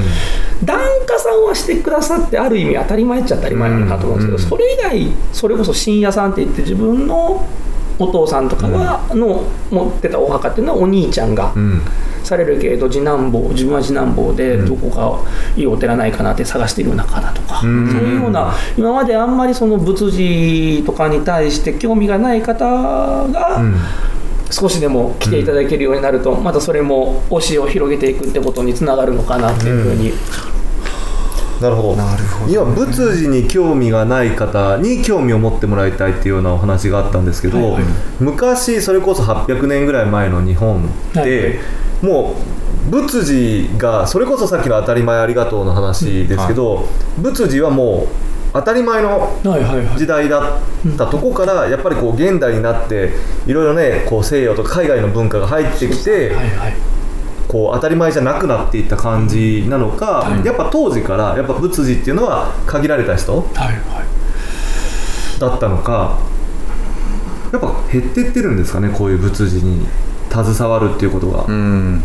檀家さんはしてくださってある意味当たり前っちゃ当たり前なと思うんですけど、それ以外それこそ深夜さんって言って自分のお父さんとかは、の持ってたお墓っていうのはお兄ちゃんが
うん。
されるけれど次男坊自分は次男坊でどこかいいお寺ないかなって探している中だとか、そういうような今まであんまりその仏事とかに対して興味がない方が、少しでも来ていただけるようになると、またそれも推しを広げていくってことにつながるのかなっていうふうに、
なるほど。
なるほど
今仏事に興味がない方に興味を持ってもらいたいっていうようなお話があったんですけど、
はいはい。
昔それこそ800年ぐらい前の日本って、
はい。はい
もう仏事がそれこそさっきの当たり前ありがとうの話ですけど、仏事はもう当たり前の時代だったとこからやっぱりこう現代になっていろいろねこう西洋とか海外の文化が入ってきてこう当たり前じゃなくなっていった感じなのか、
はい。
やっぱ当時からやっぱ仏事っていうのは限られた人
はいはい。
だったのかやっぱ減ってってるんですかねこういう仏事に携わるっていうことが。
うん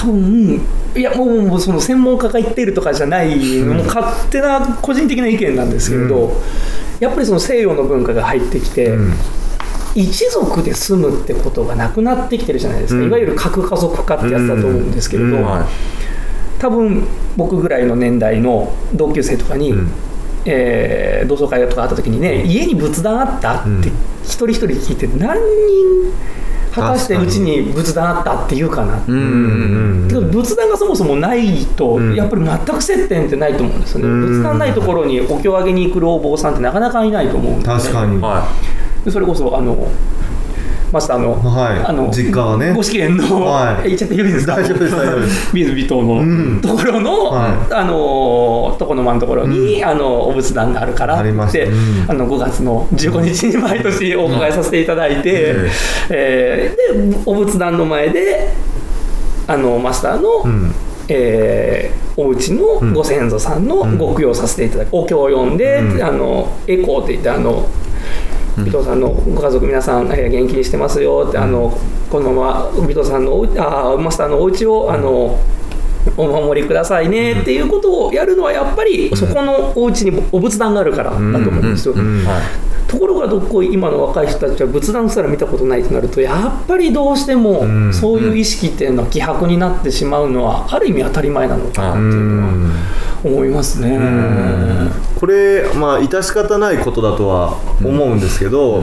多分いやもうもうその専門家が言っているとかじゃない、もう勝手な個人的な意見なんですけれど、やっぱりその西洋の文化が入ってきて、
うん。
一族で住むってことがなくなってきてるじゃないですか、
うん。
いわゆる核家族化ってやつだと思うんですけれど、
うん。
はい。
多分僕ぐらいの年代の同級生とかに、
うん。
えー同窓会とかあった時にね家に仏壇あったって
うん。
一人一人聞いて何人果たしてうちに仏壇あったって言うかな。
うん。
うん
けど仏壇がそもそもないと、
うん。
やっぱり全く接点ってないと思うんですよね、
うん。
仏壇ないところにお経をあげに来るお坊さんってなかなかいないと思うんで、
確かに、
は
でそれこそあのマスターの,、
はい。
あの
実家はね。
ご試験の、
はい。
え言っちゃっていいですか？
大丈夫です大丈夫です。*laughs*
ビーのところの、
はい。
あの床の間のところに、あのお仏壇があるから
ありまし
って、
たうん。
あの5月の15日に毎年お伺いさせていただいて、
うん
えーでお仏壇の前であのマスターの、
うん。
えーお家のご先祖さんのご供養させていただく、お経を読んで、
うん。
あのエコーって言ってあの尾藤さんのご家族皆さん、えー元気にしてますよって、あのこのまま尾藤さんのおうあーマスターのお家をあのお守りくださいねっていうことをやるのはやっぱりそこのお家にお仏壇があるからだと思うんですよ。ところがどっこい今の若い人たちは仏壇すら見たことないとなるとやっぱりどうしても
ん。
そういう意識っていうのは希薄になってしまうのはある意味当たり前なのかなっていうのは思いますね。
これまあ致し方ないことだとは思うんですけど、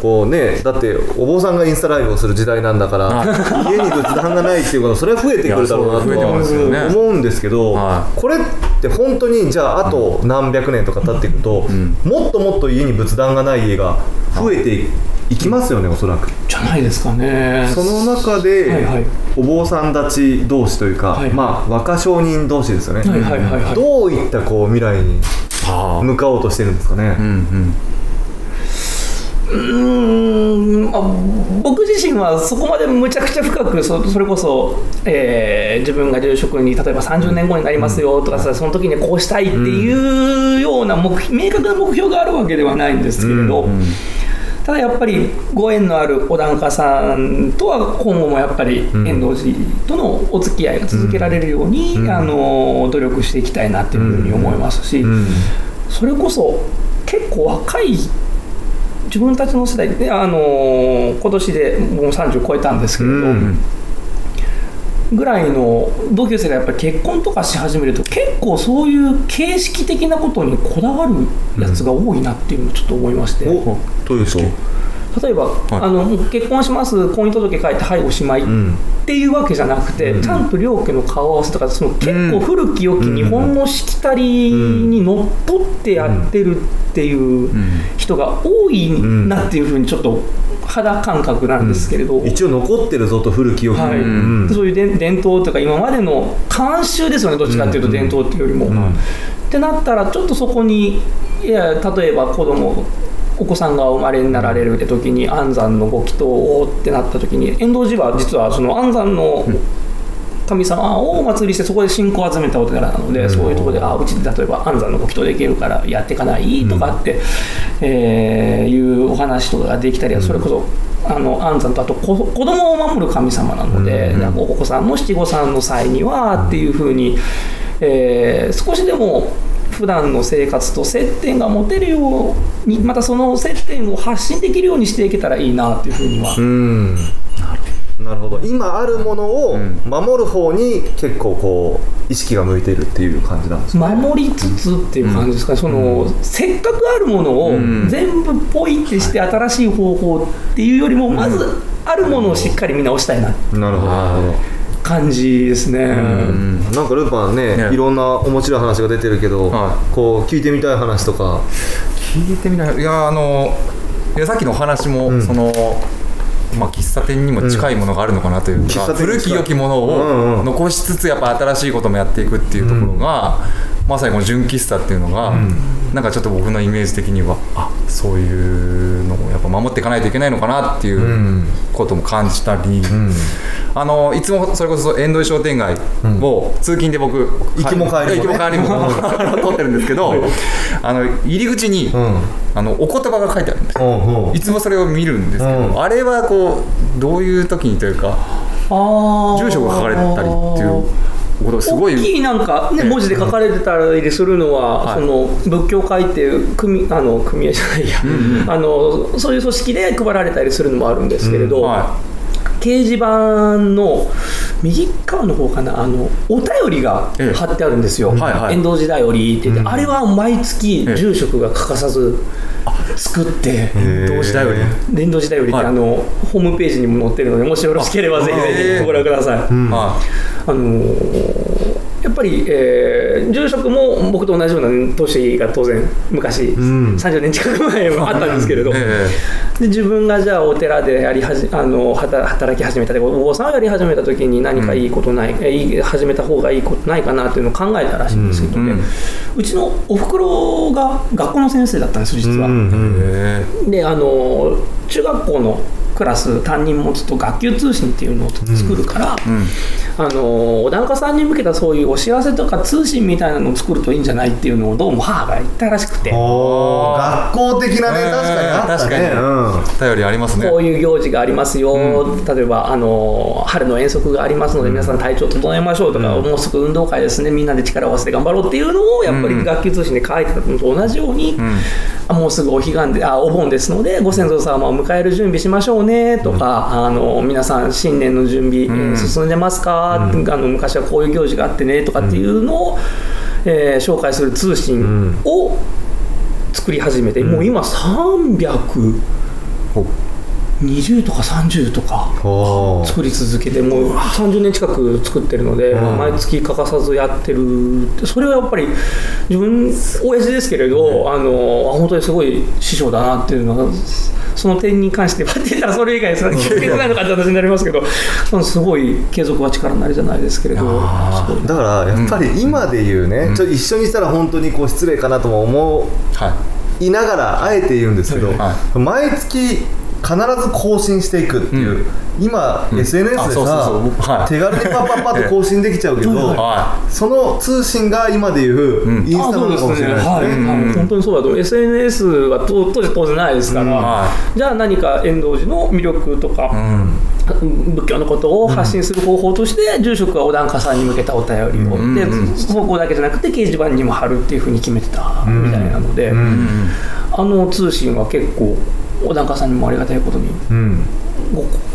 こうねだってお坊さんがインスタライブをする時代なんだから家に仏壇がないっていうことそれは増えてくるだろうなとは思うんですけど、
は
これって本当にじゃああと何百年とか経っていくと、もっともっと家に仏壇がない家が増えていきますよねおそらく。
じゃないですかね。
その中で、
はいはい。
お坊さんたち同士というか、
はい
まあ若商人同士ですよね、
はいはいはいはい。
どういったこう未来に
は
向かおうとしてるんですかね、
うんうん
うーん。あ僕自身はそこまでむちゃくちゃ深くそそれこそ、えー自分が住職に例えば30年後になりますよとかさ、その時にこうしたいっていうような目明確な目標があるわけではないんですけれど、ただやっぱりご縁のあるお檀家さんとは今後もやっぱり遠藤寺とのお付き合いが続けられるように、あの努力していきたいなっていうふうに思いますし、
うん。
それこそ結構若い自分たちの世代で、あのー今年でもう30超えたんですけれど、
うん。
ぐらいの同級生がやっぱり結婚とかし始めると結構そういう形式的なことにこだわるやつが多いなっていうのをちょっと思いまして、
おどういう式
例えば、あの結婚します婚姻届書いてはいおしまい
ん。
っていうわけじゃなくて、ちゃんと両家の顔合わせとかその結構古き良き日本のしきたりにのっとってやってるっていう人が多いなっていうふうにちょっと肌感覚なんですけれど。
一応残ってるぞと古き良き、
はい。
うん。
そういう伝伝統というか今までの慣習ですよねどっちかっていうと伝統っていうよりも。ってなったらちょっとそこにいや例えば子供お子さんが生まれになられる時に安産のご祈祷をってなった時に遠藤寺は実はその安産の神様をお祭りしてそこで信仰を集めたお寺なので、そういうところであうちで例えば安産のご祈祷できるからやっていかないとかって、えーいうお話とかができたりそれこそあの安産とあと子子供を守る神様なので、なんかお子さんの七五三の際にはっていうふうに、えー少しでも普段の生活と接点が持てるようにまたその接点を発信できるようにしていけたらいいなっていうふうには、
うん。なるほど。今あるものを守る方に結構こう意識が向いているっていう感じなんですね
守りつつっていう感じですかね、そのせっかくあるものを全部ポイってして新しい方法っていうよりもまずあるものをしっかり見直したいな
なるほど。なるほど
感じですね。
なんかルーパンね
ね。
いろんな面白い話が出てるけど、
は
こう聞いてみたい話とか。
聞いてみない。いやあのいやさっきのお話も、そのまあ、喫茶店にも近いものがあるのかなというか、
喫茶店に近い。
古き良きもの
うんうん。
を残しつつやっぱ新しいこともやっていくっていうところが、まさにこの純喫茶っていうのが、なんかちょっと僕のイメージ的にはあそういうのをやっぱ守っていかないといけないのかなっていうことも感じたり、あのいつもそれこそ遠藤商店街を通勤で僕、
行きも帰りもね。
行きも帰りも *laughs* 通ってるんですけど、あの入り口に、
ん。
あのお言葉が書いてあるんですよ。
うんうん。
いつもそれを見るんですけど、
うん。
あれはこうどういう時にというか住所が書かれてたりっていうことがすごい。
大きいなんか、ね、文字で書かれてたりするのは、
はい。
その仏教会っていう組あの組合じゃないや、あのそういう組織で配られたりするのもあるんですけれど、
は
掲示板の右側の方かなあのお便りが
ええ。
貼ってあるんですよ「
はいはい。
遠藤時代より」って言って、あれは毎月
ええ。
住職が欠かさず作って。
い同時代より、
電動時代よりって、
はい。
あのホームページにも載ってるのでもしよろしければぜひぜ
ええ。
ひご覧ください。
は
あのぱり、えー住職も僕と同じような年が当然昔、30年近く前はあったんですけれど、
い、え
で自分がじゃあお寺でやりはじあの働働き始めたでお坊さんをやり始めた時に何かいいことない、えいい始めた方がいいことないかなっていうのを考えたらしいんですけどね、うちのおふくろが学校の先生だったんです実は。
ええ
であの中学校のクラス担任持つと学級通信っていうのを作るから、あのお檀家さんに向けたそういうお知らせとか通信みたいなのを作るといいんじゃないっていうのをどうも母が言ったらしくて。
学校的なね確かに。あった
確か
ね
に。頼りありますね
こういう行事がありますよ、例えばあの春の遠足がありますので、皆さん体調整えましょうとか、もうすぐ運動会ですね、みんなで力を合わせて頑張ろうっていうのを、やっぱり学級通信で書いてたのと同じように、あもうすぐお彼岸であお盆ですので、ご先祖様を迎える準備しましょうねとか、あの皆さん、新年の準備、えー進んでますか、あの昔はこういう行事があってねとかっていうのを、えー紹介する通信を作り始めて、もう今、300。
ほ
20とか30とか作り続けてもう30年近く作ってるので、
ん。
毎月欠かさずやってる。それはやっぱり自分親父ですけれど、あのあ本当にすごい師匠だなっていうのはその点に関してはって言ったらそれ以外それ聞けないのかって話になりますけどすごい継続は力なりじゃないですけれど
だからやっぱり今で言うね、ちょ一緒にしたら本当にこう失礼かなとも思
はい
いながらあえて言うんですけど、
は
毎月必ず更新していくっていう、今、SNS でさ手軽にパッパッパッと更新できちゃうけど、*laughs*
は
その通信が今で言う、
うん。
インスタなのかもしれない。
本当にそうだと思う。SNS は当当時当然ないですから、
は
じゃあ何か遠藤寺の魅力とか、仏教のことを発信する方法として、住職はお檀家さんに向けたお便りを、
うん。
でそこだけじゃなくて掲示板にも貼るっていうふうに決めてたみたいなので、
うん。
あの通信は結構お檀家さんにもありがたいことに。
うん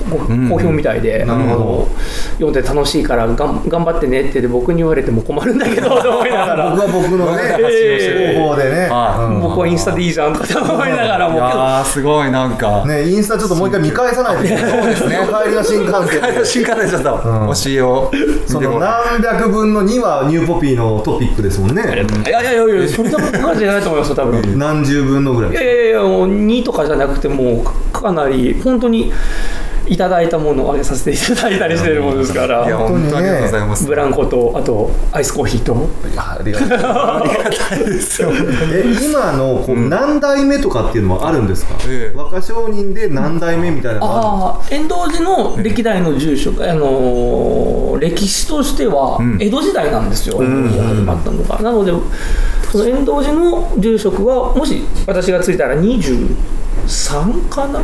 好評みたいで、
なるほど。
あの読んで楽しいからがん頑張ってねってで僕に言われても困るんだけど *laughs* と思いながら。
僕は僕のね、
ええ
方法でね、
はい
うん。
僕はインスタでいいじゃんとか思いながら
い
も。けど
やーすごいなんか。
ね、インスタちょっともう一回見返さないとそうですね帰りの新幹線。で
新幹線ちょっと
ん
教えを見
その何百分の2はニューポピーのトピックですもんね。
いやいやいやいやそんな感じじゃないと思いますよ多分。い
何十分のぐらい
やいやいやもう2とかじゃなくてもうかなり本当にいただいたものをあげさせていただいたりしてるものですか
いや
ら
本当にありがとうございます。
ブランコとあとアイスコーヒーと
いやありがとう
ありがたいです *laughs* よ
え今のこう何代目とかっていうのもあるんですか、
ええ。
若商人で何代目みたいなあ
ああ遠藤寺の歴代の住所が、あのー歴史としては
ん。
江戸時代なんですよ、遠藤寺が始まったのが。なのでその遠藤寺の住職はもし私がついたら23かな？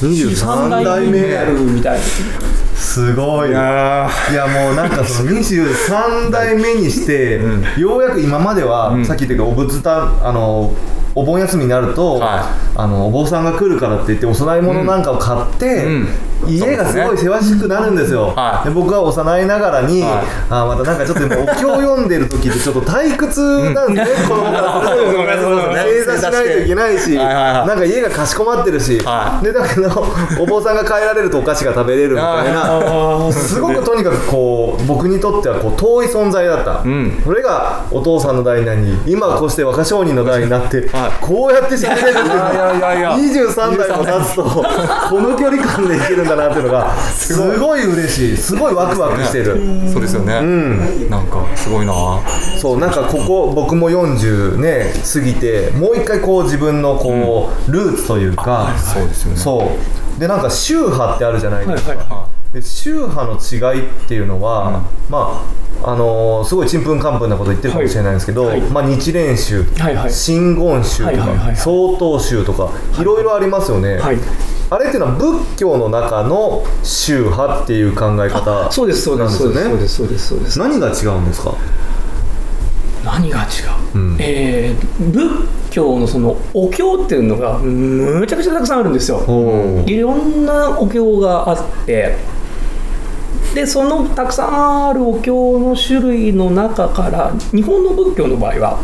23
代目になるみたい
すごい。
いや
いやもうなんかその23代目にして、ようやく今までは、さっき言ったけどお仏壇あのお盆休みになると、
は
あのお坊さんが来るからって言ってお供え物なんかを買って、
うん。
家がすごいせわしくなるんですよ、
はい。
で僕は幼いながらに、
はい。
あまたなんかちょっと今お経を読んでる時ってちょっと退屈なんですね、*laughs* 子供から正座しないといけないし、なんか家がかしこまってるし、
は
でだけどお坊さんが帰られるとお菓子が食べれるみたいなすごくとにかくこう僕にとってはこう遠い存在だった、
ん。
それがお父さんの代になり今こうして若商人の代になって、
はい
こうやって喋れるってい
やいやいや。
が23代も経つとこの距離感でいけるんだなっていうのがすごい。嬉しい。すごいワクワクしてる、
そうですよね、
ん。
なんかすごいな。
そうなんかここ僕も40ね過ぎてもう一回こう自分のこう、ルーツというか。
そうですよね。
そう。でなんか宗派ってあるじゃないですか、
はいは
で宗派の違いっていうのは、まああのーすごいちんぷんかんぷんなこと言ってるかもしれないんですけど、
はいはい
まあ、日蓮宗とか、
はいはい。
真言宗とか、曹洞宗とかい。ろいろありますよね、
はい。
あれっていうのは仏教の中の宗派っていう考え方
そうですそうですそうですそうですそうですそうです。
何が違うんですか？
何が違う、
うん。
えー仏教のそのお経っていうのがむちゃくちゃたくさんあるんですよ。いろんなお経があってでそのたくさんあるお経の種類の中から日本の仏教の場合は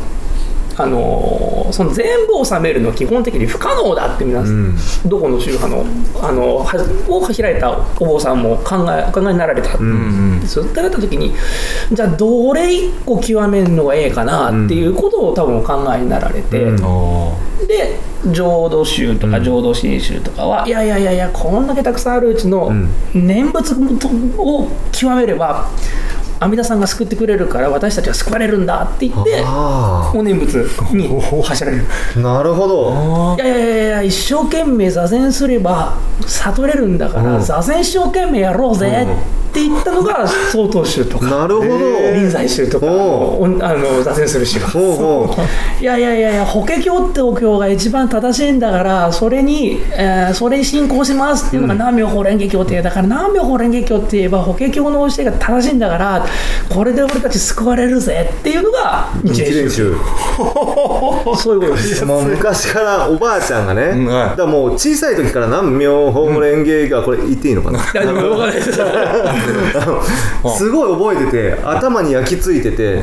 あのーその全部を収めるのは基本的に不可能だって皆さん、
うん。
どこの宗派のあのはを開いたお坊さんも考えお考えになられた、
うんうん。
そうなった時にじゃあどれ一個極めるのがええかなっていうことを多分お考えになられて、
うん。
お
で浄土宗とか浄土真宗とかは、いやいやいやいやこんだけたくさんあるうちの
ん。
念仏を極めれば阿弥陀さんが救ってくれるから私たちは救われるんだって言って
あ
お念仏に走られる。
あ *laughs* なるほど。
いやいやいやいや一生懸命座禅すれば悟れるんだから、座禅一生懸命やろうぜって言ったのが曹洞宗とか
なるほど。
臨済宗とかあの座禅する宗
ほうほ *laughs*
いやいやいやいや法華経ってお経が一番正しいんだからそれに、えーそれに信仰しますっていうのが南無妙法蓮華経っていうだから南無妙法蓮華経って言えば法華経の教えが正しいんだからこれで俺たち救われるぜっていうのが
一練習
そういうことです。
もう昔からおばあちゃんがね、
んはい。
だからもう小さい時から南無妙法蓮華がこれ言っていいのかな、
す *laughs*
すごい覚えてて頭に焼き付いてて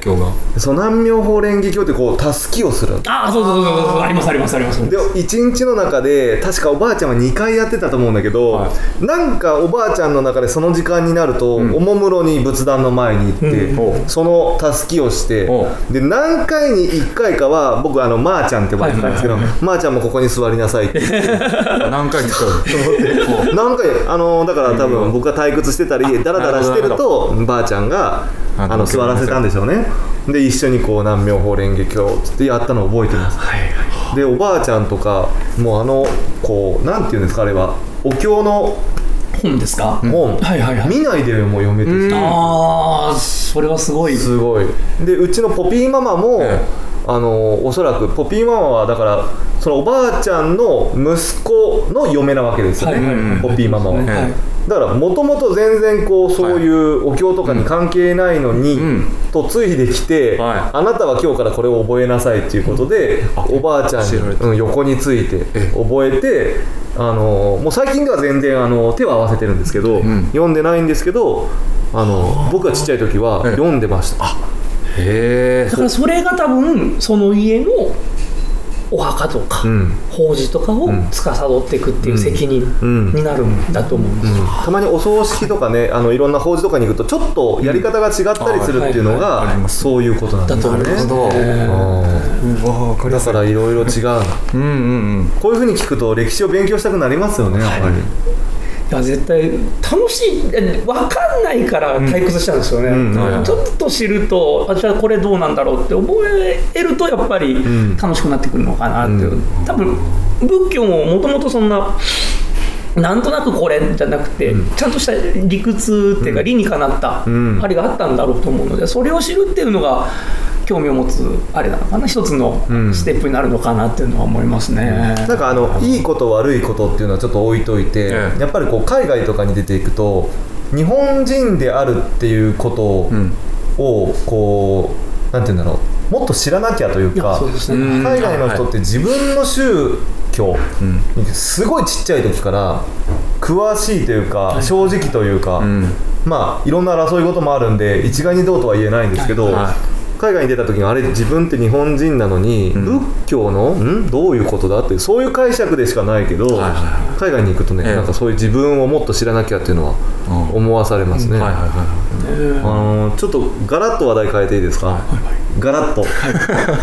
その南無妙法蓮華経ってこうたすきをする
あそうそうそうそうありますありますあります
で一日の中で確かおばあちゃんは2回やってたと思うんだけど、
は
なんかおばあちゃんの中でその時間になると、おもむろに仏壇の前に行って、
うん
そのたすきをして、
お
で何回に1回かは僕あのまーちゃんって呼ばれてたんですけど、まーちゃんもここに座りなさいって。*laughs*
何回に使う *laughs*
何回あのだから多分僕が退屈してたりダラダラしてるとばあちゃんが
あ
あの座らせたんでしょうね。で一緒にこう南無妙法蓮華経つってやったのを覚えてます。でおばあちゃんとかもうあのこうなんていうんですかあれは。お経の
本ですか、
本、
はいはいはい。
見ないでも読めてきて
ああそれはすごい。
すごい。でうちのポピーママも、
え
あのおそらくポピーママはだからそのおばあちゃんの息子の嫁なわけですよね、
はいはい。はい
ポピーママは、
はい。
だからもともと全然こうそういうお経とかに関係ないのに、
うん。
嫁いできて、
はい。
あなたは今日からこれを覚えなさいっていうことで、おばあちゃんに
教えられ、た。
うん横について
え
覚えてあのもう最近では全然あの手を合わせてるんですけど、
ん。
読んでないんですけどあの僕がちっちゃい時は
ええ。
読んでました。
へえ
だからそれが多分その家のお墓とか、
うん。
法事とかを司っていくっていう責任
うん
になるんだと思うんですよ、
たまにお葬式とかねあのいろんな法事とかに行くとちょっとやり方が違ったりするっていうのがそういうことなんですよね。
だと思います
なるほど
うん
うわ分かりやすい
だからいろいろ違うな
うんうんうん
こういうふうに聞くと歴史を勉強したくなりますよねやっぱり、
いや絶対楽しいえ分かんないから退屈しちゃうんですよね、
うん
はいはい
ちょっと知るとあじゃあこれどうなんだろうって覚えるとやっぱり
ん。
楽しくなってくるのかなっていう、
うん。
多分仏教ももともとそんななんとなくこれじゃなくて、ちゃんとした理屈っていうか理にかなった
ん。
あれがあったんだろうと思うのでそれを知るっていうのが興味を持つあれなのかな一つの
ん。
ステップになるのかなっていうのは思いますね。
なんかあのいいこと悪いことっていうのはちょっと置いといて、
ええ。
やっぱりこう海外とかに出ていくと日本人であるっていうことを,、
ん。
こうなんていうんだろうもっと知らなきゃというか
ね、
うん。
海外の人って自分の宗教にすごいちっちゃい時から詳しいというか正直というか、
ん。
まあいろんな争い事もあるんで一概にどうとは言えないんですけど、
は
海外に出た時にあれ自分って日本人なのに、仏教のん。どういうことだってそういう解釈でしかないけど、海外に行くとね、
ええ。
なんかそういう自分をもっと知らなきゃっていうのは
うん。
思わされますね、あのーちょっとガラッと話題変えていいですか、ガラッと、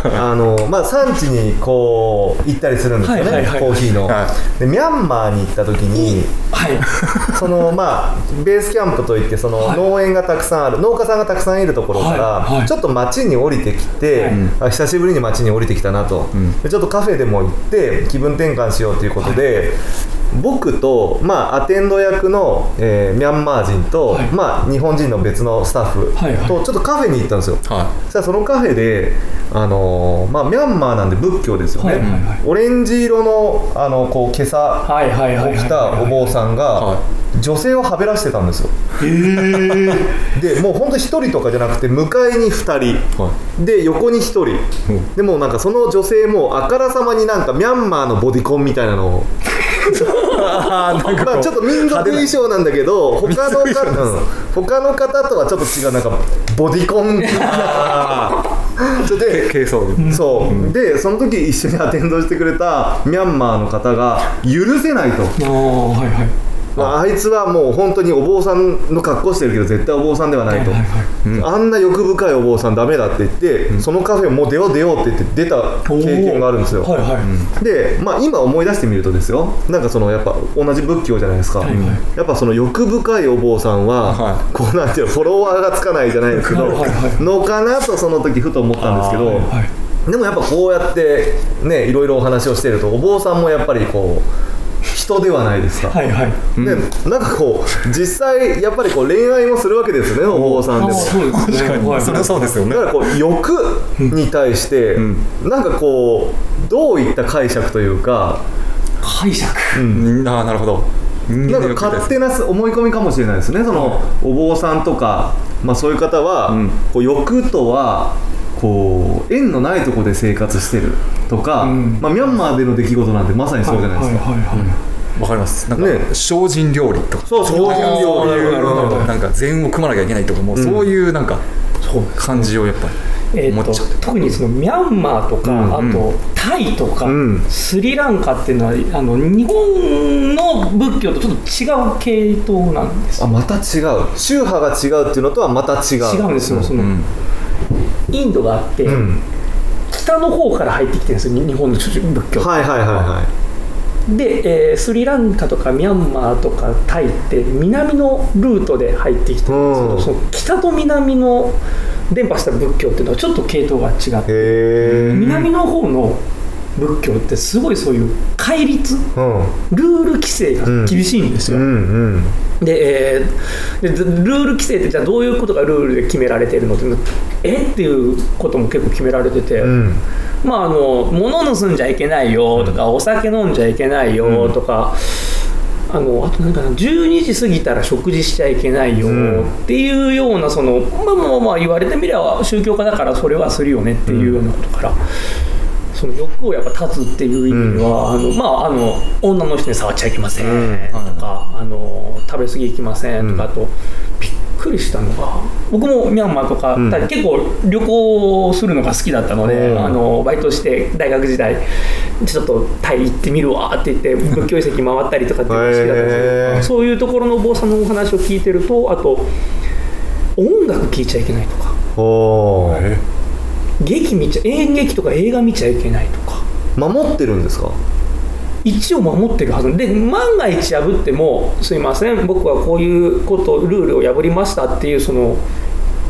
あのーまあ、産地にこう行ったりするんですよね、
はいはいはい。
コーヒーの、
は
でミャンマーに行った時に
はい。*laughs*
そのまあベースキャンプといってその
はい。
農園がたくさんある農家さんがたくさんいるところか
はい
ら
はい。
ちょっと町に降りてきて、あ久しぶりに町に降りてきたなと、
ん。
でちょっとカフェでも行って気分転換しようということで、僕と、まあ、アテンド役の、えーミャンマー人と、
はい。
まあ、日本人の別のスタッフ
はいはい。
とちょっとカフェに行ったんですよ、
は
そしたらそのカフェで、あのーまあ、ミャンマーなんで仏教ですよね、
はいはいはい。
オレンジ色のあのこう今朝
はいはいはいはい
を着たお坊さんが
は
女性をはべらしてたんですよ。でもう本当一人とかじゃなくて向かいに二人。
いはい。
で横に一人。でもうなんかその女性もあからさまになんかミャンマーのボディコンみたいなのを
ああなんか
まあちょっと民族衣装なんだけど他の
民族衣装
方、うん、他の方とはちょっと違うなんかボディコン。で
軽装。
そう、でその時一緒にアテンドしてくれたミャンマーの方が許せないと。
はいはい
まあ、あいつはもう本当にお坊さんの格好してるけど絶対お坊さんではないと、あんな欲深いお坊さんダメだって言って、そのカフェもう出よう出ようって言って出た経験があるんですよ、
はいはい、
で、まあ、今思い出してみるとですよ。なんかそのやっぱ同じ仏教じゃないですか、
はいはい。
やっぱその欲深いお坊さんは、
は
こうなんていうのフォロワーがつかないじゃないですけど、
はいはいはい。
のかなとその時ふと思ったんですけど、
はい。
でもやっぱこうやってねいろいろお話をしてるとお坊さんもやっぱりこう人ではないですか、
はいはい。
でなんかこう実際やっぱりこう恋愛もするわけですよねお坊さんでも。
そうですね。はいはい。
それはそうですよね。
だからこう欲に対して、なんかこうどういった解釈というか、
解釈？
うん。ああなるほど。
なんか勝手な思い込みかもしれないですね。そのお坊さんとか、まあ、そういう方は、
うん。
こう欲とはこう縁のないところで生活してるとか、
うん。
まあ、ミャンマーでの出来事なんてまさにそうじゃないですか、
はいはいはい
わかります。なんか、
ね。
精進料理とか。
そう精進料理。
そういう
なるほど。
なんか禅を組まなきゃいけないとかもうそういうなんか感じをやっぱり
えーと
思っちゃう、
特にそのミャンマーとか、
うん
あとタイとか、
うん。
スリランカっていうのはあの日本の仏教とちょっと違う系統なんです
あまた違う。宗派が違うっていうのとはまた違う。
違うんですよ、その
うん
インドがあって、
うん。
北の方から入ってきてるんですよ日本の仏教。
はいはいはいは
で、えースリランカとかミャンマーとかタイって南のルートで入ってきてるんですけど、
うん。
その北と南の伝播した仏教っていうのはちょっと系統が違って南の方の仏教ってすごいそういう戒律
うん。
ルール規制が厳しいんですよ、
うんうん。
で,、えーでルール規制ってじゃあどういうことがルールで決められているのってえ？っていうことも結構決められてて、
うん。
まああの物盗んじゃいけないよとか、お酒飲んじゃいけないよとか、あのあとなんかな12時過ぎたら食事しちゃいけないよっていうようなそのまあまあまあ言われてみれば宗教家だからそれはするよねっていうようなことから。その欲をやっぱ立つっていう意味では、あのまああの女の人に触っちゃいけませんとか、あの食べ過ぎいきませんとか、あとびっくりしたのが僕もミャンマーとか、
ん。
結構旅行するのが好きだったので、
うん。
あのバイトして大学時代ちょっとタイ行ってみるわって言って仏教遺跡回ったりとかっていうのが好きだったんですけど、そういうところのお坊さんのお話を聞いてるとあと音楽聴いちゃいけないとか。
おー
劇見ちゃ演劇とか映画見ちゃいけないとか。
守ってるんですか？
一応守ってるはず。で万が一破ってもすいません僕はこういうことルールを破りましたっていうその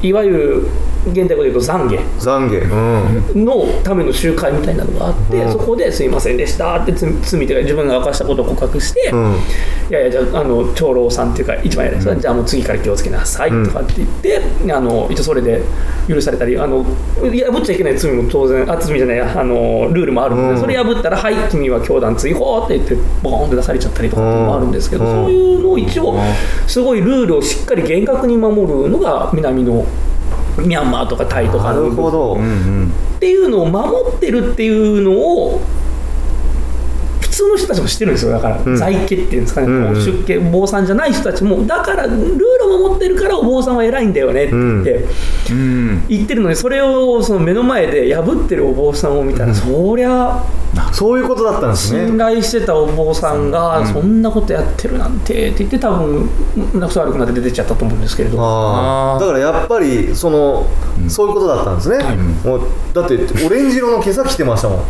いわゆる現代語で言うと懺
懺悔。うん
悔。のための集会みたいなのがあって、
うん。
そこですいませんでしたって罪罪というか自分が犯したことを告白して、
うん
いやいやじゃああの長老さんっていうか一番偉い人は、じゃあもう次から気をつけなさいとかって言って、あの一応それで許されたりあの破っちゃいけない罪も当然あ罪じゃないあのルールもあるので、
うん。
それ破ったら「はい君は教団追放」って言ってボーンって出されちゃったりとかっていうのもあるんですけど、
うん。
そういうのを一応すごいルールをしっかり厳格に守るのが南のミャンマーとかタイとか
な
の
るほど、
うんうん
っていうのを守ってるっていうのを普通の人たちも知ってるんですよ。だから、
ん。
在家っていうんですかね、
うん。うん
出家お坊さんじゃない人たちも。だからルールを守ってるからお坊さんは偉いんだよねって言って、
うん。
言ってるのにそれをその目の前で破ってるお坊さんを見たら、そりゃ
そういうことだったんです
信
ね
頼してたお坊さんがそんなことやってるなんてって言って多分仲悪くなって出てっちゃったと思うんですけれど。
だからやっぱりその、そういうことだったんですね、もうだってオレンジ色の今朝着てましたもん。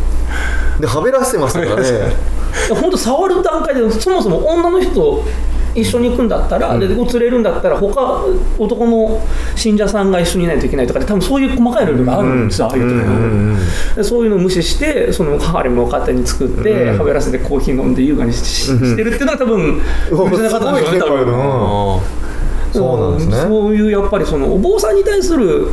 ではべらしてましたからね *laughs*
本当触る段階でそもそも女の人と一緒に行くんだったら、でこう連れるんだったら他男の信者さんが一緒にいないといけないとかで多分そういう細かいルールがあるんですよ、ああいうところでそういうのを無視してそのハーレムを勝手に作って、
うん
はべらせてコーヒー飲んで優雅にししてるっていうのが多分
うん。
許せなかったんで
すごいね
多分
あ
そうなんですね。
そういうやっぱりそのお坊さんに対する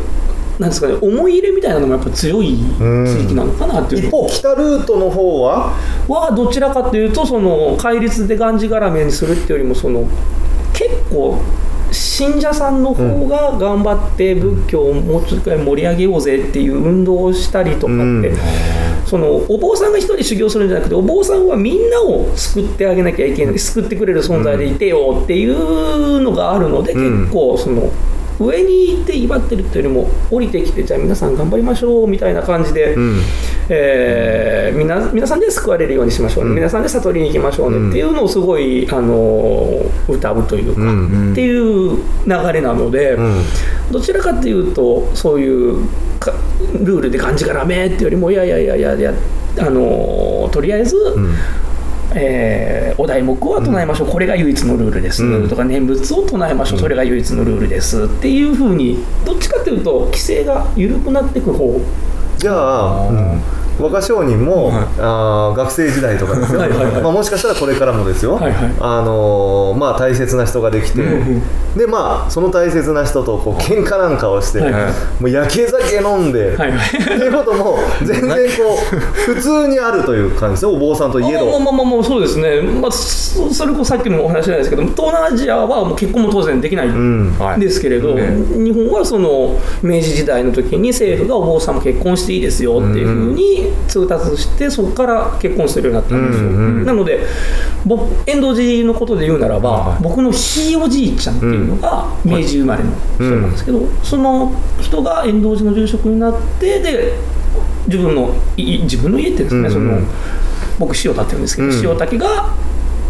なんですかね思い入れみたいなのもやっぱ強い地域なのかなっていう。
一方北ルートの方は？
はどちらかというとその戒律でがんじがらめにするっていうよりもその結構信者さんの方が頑張って仏教をもうちょっと盛り上げようぜっていう運動をしたりとかって、
うん。
そのお坊さんが一人修行するんじゃなくてお坊さんはみんなを救ってあげなきゃいけない救ってくれる存在でいてよっていうのがあるので、
うん。
結構その上に行って威張ってるっていうよりも降りてきてじゃあ皆さん頑張りましょうみたいな感じで、
ん。
えーみな皆さんで救われるようにしましょうね、皆さんで悟りに行きましょうねっていうのをすごい、あの歌うというか、
うん。
っていう流れなので、
ん。
どちらかというとそういうかルールでがんじがらめっていうよりもいやいやいやいやいやあのとりあえず、えーお題目は唱えましょう、これが唯一のルールです、
うん。
とか念仏を唱えましょう、それが唯一のルールです。っていうふうにどっちかというと規制が緩くなっていく方。
じゃあ、うん若商人も、あー学生時代とかですよ、
はいはいはい。
まあ、もしかしたらこれからもですよ、
はいはい。
あのーまあ、大切な人ができて、でまあその大切な人とこう喧嘩なんかをして、
はいはい。
もう焼け酒飲んで、
はいはい。
っていうことも全然こう *laughs* 普通にあるという感じですよ。お坊さんといえ
まあ
ど。
まあまあまあそうですね、まあ、そそれこそさっきのお話じゃないですけど東南アジアはもう結婚も当然できない
ん
はい
ですけれど、日本はその明治時代の時に政府がお坊さんも結婚していいですよっていうふうに通達してそこから結婚するようになったんですよ、なので僕遠藤寺のことで言うならば、僕のひいおじいちゃんっていうのが明治生まれの人なんですけど、その人が遠藤寺の住職になってで自分のい自分の家っていうんですかね、その僕塩建てるんですけど、塩竹が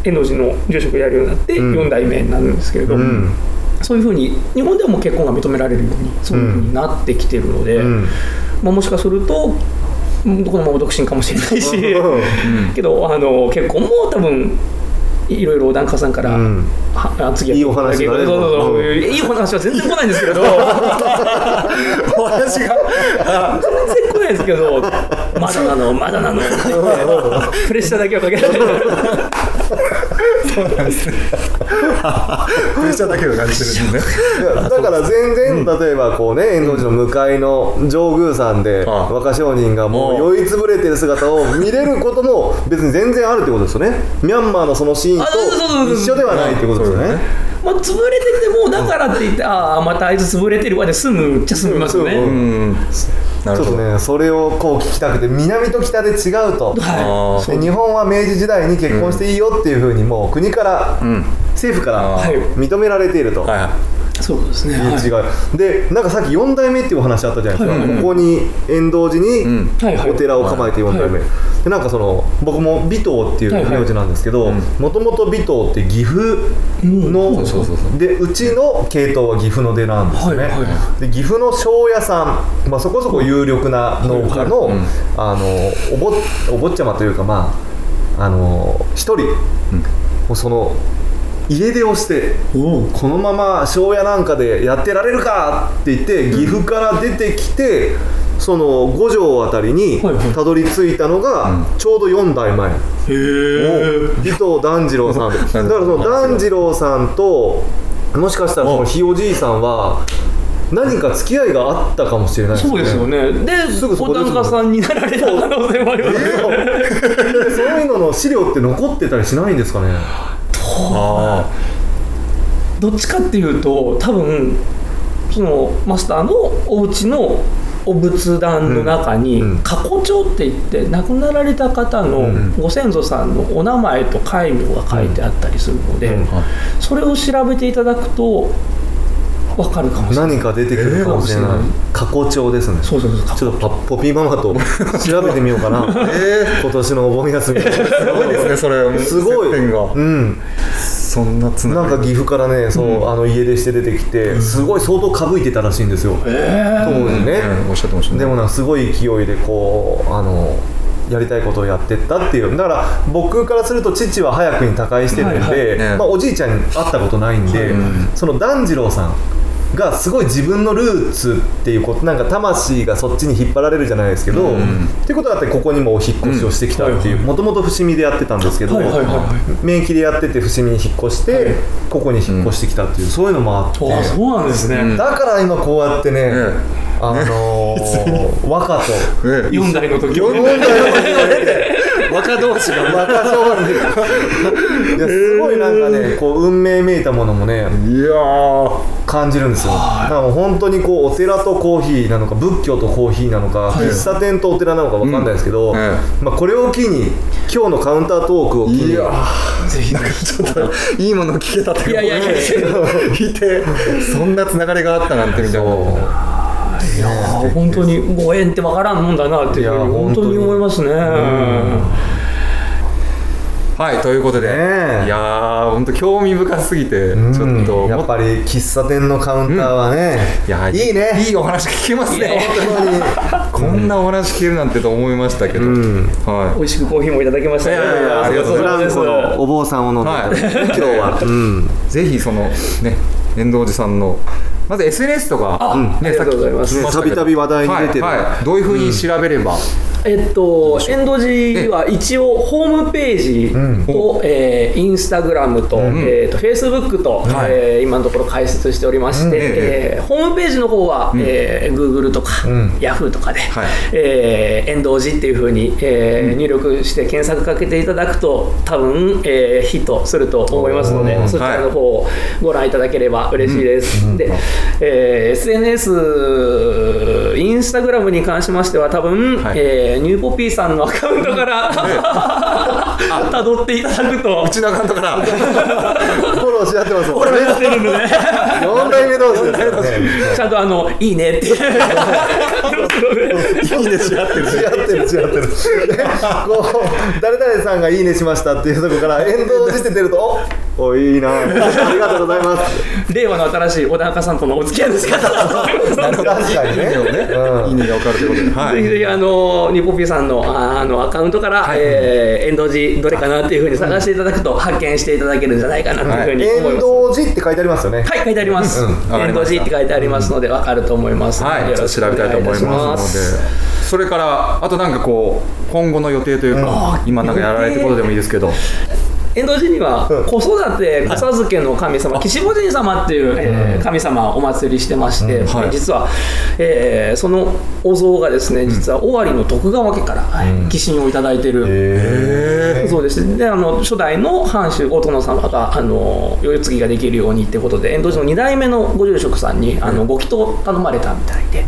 遠藤寺の住職やるようになって4代目になるんですけれど、
ん。
そういうふうに日本ではもう結婚が認められるようにそういうふうになってきてるので、
ん。
まあ、もしかするとうんこのまま独身かもしれないし、けどあの結婚も多分いろいろ檀家さんから、
ん。
はあ次はい
いお話がね
そうそうそう
うん。
いいお話は全然来ないんですけれど。*laughs*
お話が？
全然来ないですけどまだなのまだなのプレッシャーだけはかけられない
プレッシャーだけを感じてるんですね。
だから全然、例えばこうね遠藤寺の向かいの上宮さんで、
ああ。
若商人がもう酔いつぶれてる姿を見れることも別に全然あるってことですよね。ミャンマーのそのシーンと
あそうそうそうそう
一緒ではないってことですよね。
まあ、潰れててもだからって言ってああまたあいつ潰れてるわで済むっちゃ済みますよね、
うん
うん。な
ちょっと
るほど
ねそれをこう聞きたくて南と北で違うと、
は
あ
で日本は明治時代に結婚していいよっていうふうにもう国から、
ん。
政府から
はい。
認められていると、
はいはい
いそうですね、はい。
違う。でなんかさっき4代目っていうお話あったじゃないですか、
はい。はいはい
ここに遠藤寺にお寺を構えて4代目、
は
でなんかその僕も尾藤っていう名字なんですけどもともと尾藤って岐阜の、
そうそうそうそう。
でうちの系統は岐阜の出なんですね、
はいは
で岐阜の庄屋さん、まあ、そこそこ有力な農家の,、あのおぼお坊ちゃまというかまああの一人、もうその家出をしてこのまま庄屋なんかでやってられるかって言って岐阜から出てきて、その五条あたりにたどり着いたのがちょうど4代前、
へえ
尾藤團次郎さん。*laughs* でだからその團次郎さんともしかしたらそのひいおじいさんは何か付き合いがあったかもしれない
そうですよね。です
ぐそこですもん
お檀家さんになられた可能性もありますね。*laughs*
でそういうのの資料って残ってたりしないんですかね。
あ
どっちかっていうと多分そのマスターのお家のお仏壇の中に過去帳って言って亡くなられた方のご先祖さんのお名前と戒名が書いてあったりするので、
うん。
それを調べていただくと分かるかもしれない。
何か出てくるかもしれない、
えー
過去帳ですね。
そうそうそう。
ちょっとパポピーママと調べてみようかな、*laughs* 今年のお盆休み。す
すごいですねそれ。
すごい。
接点が。
うん。
そんなつな
なんか岐阜からねそう、あの家出して出てきてすごい相当かぶいてたらしいんですよ、当時ね、
うんおっしゃってましたね。
でもなんかすごい勢いでこうあのやりたいことをやってったっていう。だから僕からすると父は早くに他界してるんで、
はいはい。
ね。
まあ、おじいちゃんに会ったことないんで、その團次郎さんがすごい自分のルーツっていうことなんか魂がそっちに引っ張られるじゃないですけど、っていうことだってここにもお引っ越しをしてきたっていうもともと伏見でやってたんですけど、
はいはいはいはい。
免疫でやってて伏見に引っ越して、ここに引っ越してきたっていう、そういうのもあって、
あそうなんですね、
だから今こうやってね、
え
あのー、若と。
4代の時
4代の
若 *laughs* 同士が。
若少年いやすごいなんかねこう運命めいたものもね
いやー。
感じるんですよ。だからもう本当にこうお寺とコーヒーなのか仏教とコーヒーなのか、喫茶店とお寺なのかわかんないですけど、
うん。え
まあ、これを機に今日のカウンタートークを機に
いやぜひなんかちょっといいもの聞けたって
いやいやいや
聞いてそんなつながりがあったなんてみたいな。い
やー本当にご縁ってわからんもんだなっていうふうに本当に。思いますね。
はいということで、
ねえ。
いやー本当興味深すぎて、ちょっと
やっぱり喫茶店のカウンターはね、
いや
いいね。
いいお話聞けますね。本当に。*laughs* こんなお話聞けるなんてと思いましたけど、
ん。
はい。
美味しくコーヒーもいただきました。
いやいやいやありがとうございます。
お坊さんを飲んで、
はい。
今日は、うん、
ぜひそのね遠藤寺さんのまず SNS とか、
あ
ね
ありがとうございます。
さっきた
びたび話題に出てる。
はいはい。どういうふうに調べれば、
えっと、エンド寺は一応ホームページと、えーインスタグラムと、えーと、フェイスブックと、
はい。
えー今のところ開設しておりまして、えーホームページの方は、えー Google とか、Yahoo とかで、
はい。
えー、エンド寺っていうふうに、えー入力して検索かけていただくと、多分、えーヒットすると思いますので、そちらの方をご覧いただければ嬉しいです。で、えー SNS、インスタグラムに関しましては、多分、
はい。
えーニューポピーさんのアカウントから *laughs* たどっていただくと。
うちのアカウントから。*laughs*
フォローし合ってますもんね。
てるので
4代目同士です
ちゃんとあのいいねって。
いいねし合ってる。
違ってる違ってる。でこう誰々さんがいいねしましたっていうところから遠藤寺って出るとおおいいな。ありがとうございます。
令和の新しい小田中さんとのお付き合いですから
確かにね。
いいねが分かるということで、はい、
ぜひぜひあのニポピーさんのああのアカウントから、えー、遠藤寺どれかなっていうふうに探していただくと発見していただけるんじゃないかなというふうに思い
遠
ます。
藤寺って書いてありますよね。
はい、書いてあります。遠藤寺って書いてありますので、わかると思います。
はい、
よ
ちょっと
ろしくお願
調べたいと思いますので、それから、あとなんかこう、今後の予定というか、今なんかやられてることでもいいですけど、
遠藤寺には
うん。
子育て子授けの神様、岸母神様っていう、えー神様をお祭りしてまして、
うん。はい。
実は、えーそのお像がですね実は尾張の徳川家から、はい寄進をいただいてる、
へ
そうです。であの初代の藩主大殿様があの世継ぎができるようにってことで遠藤寺の2代目のご住職さんにあのご祈祷を頼まれたみたいで。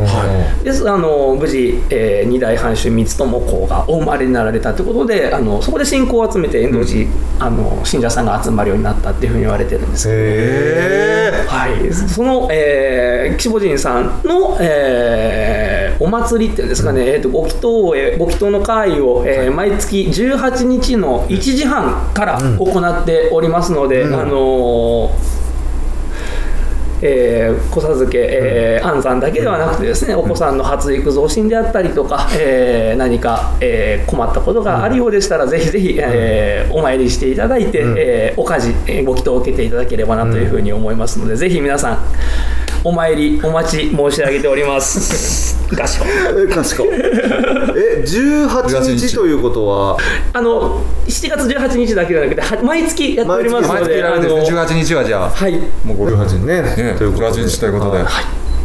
ですあの無事、えー二代藩主光友公がお生まれになられたということであのそこで信仰を集めて遠藤寺、あの信者さんが集まるようになったっていうふうに言われてるんです
え
はい、その、えー、岸母神さんの、えーお祭りっていうんですかね、えー、とご祈祷をえーご祈祷の会を、えー毎月18日の1時半から行っておりますので、あのーえー子授け、えー安産だけではなくてですね、お子さんの発育増進であったりとか、えー何か、えー困ったことがあるようでしたら、ぜひぜひ、えーお参りしていただいて、えーお家事、えーご祈祷を受けていただければなというふうに思いますので、ぜひ皆さんお参りお待ち申し上げております。*laughs* 合唱。
えかしこえ18日ということは？
あの7月18日だけじゃなくては毎月やっております
毎
ので、あ
月ですね、
の
18日はじゃあ、
はい。
もうご
18日ね
ね、
ということで。
18日ということで、い、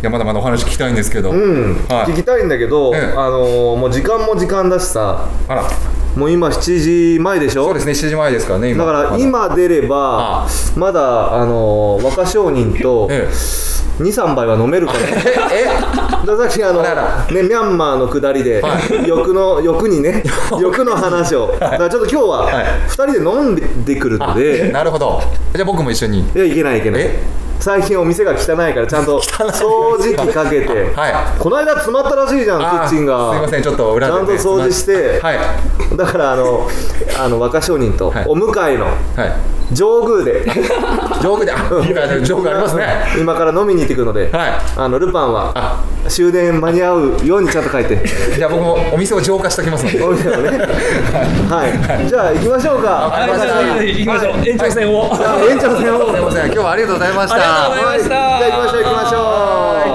やまだまだお話聞きたいんですけど、
うん、
はい。
聞きたいんだけど、
ええ。
あのーもう時間も時間だしさ。
あら、
もう今7時前でしょ？
そうですね、7時前ですからね、今。
だから
ま
今出れば
あ
まだあのー若商人と
え
23杯は飲めるから。*laughs*
え、え、
ださっきあの、ね、ミャンマーの下りで、
は
欲の欲にね *laughs* 欲の話を、だからちょっと今日は
はい。
2人で飲んでくるの
え、
で、
なるほど。じゃあ僕も一緒に。
いやいけないいけない。
え？
最近お店が汚いからちゃんと *laughs* 掃除機かけて、
はい。
この間詰まったらしいじゃんキッチンが。
すいません、ちょっと裏で、ね。
ちゃんと掃除して。
はい。
だからあのあの若商人と
はい。
お向かいの
はい。
上宮で。*laughs*
上手で、上手ありますね。*laughs*
今から飲みに行ってくるので、
はい。
あのルパンは
あ、
終電間に合うようにちゃんと書いて。
じゃあ僕もお店を浄化しておきますので。
お店をね。はい。じゃあ行きましょうか。
はい、じゃあ行きましょう。延長戦を。
延長戦を。
すいません、今日は。
ありがとうございました
はいじゃあ行きましょう行きましょう。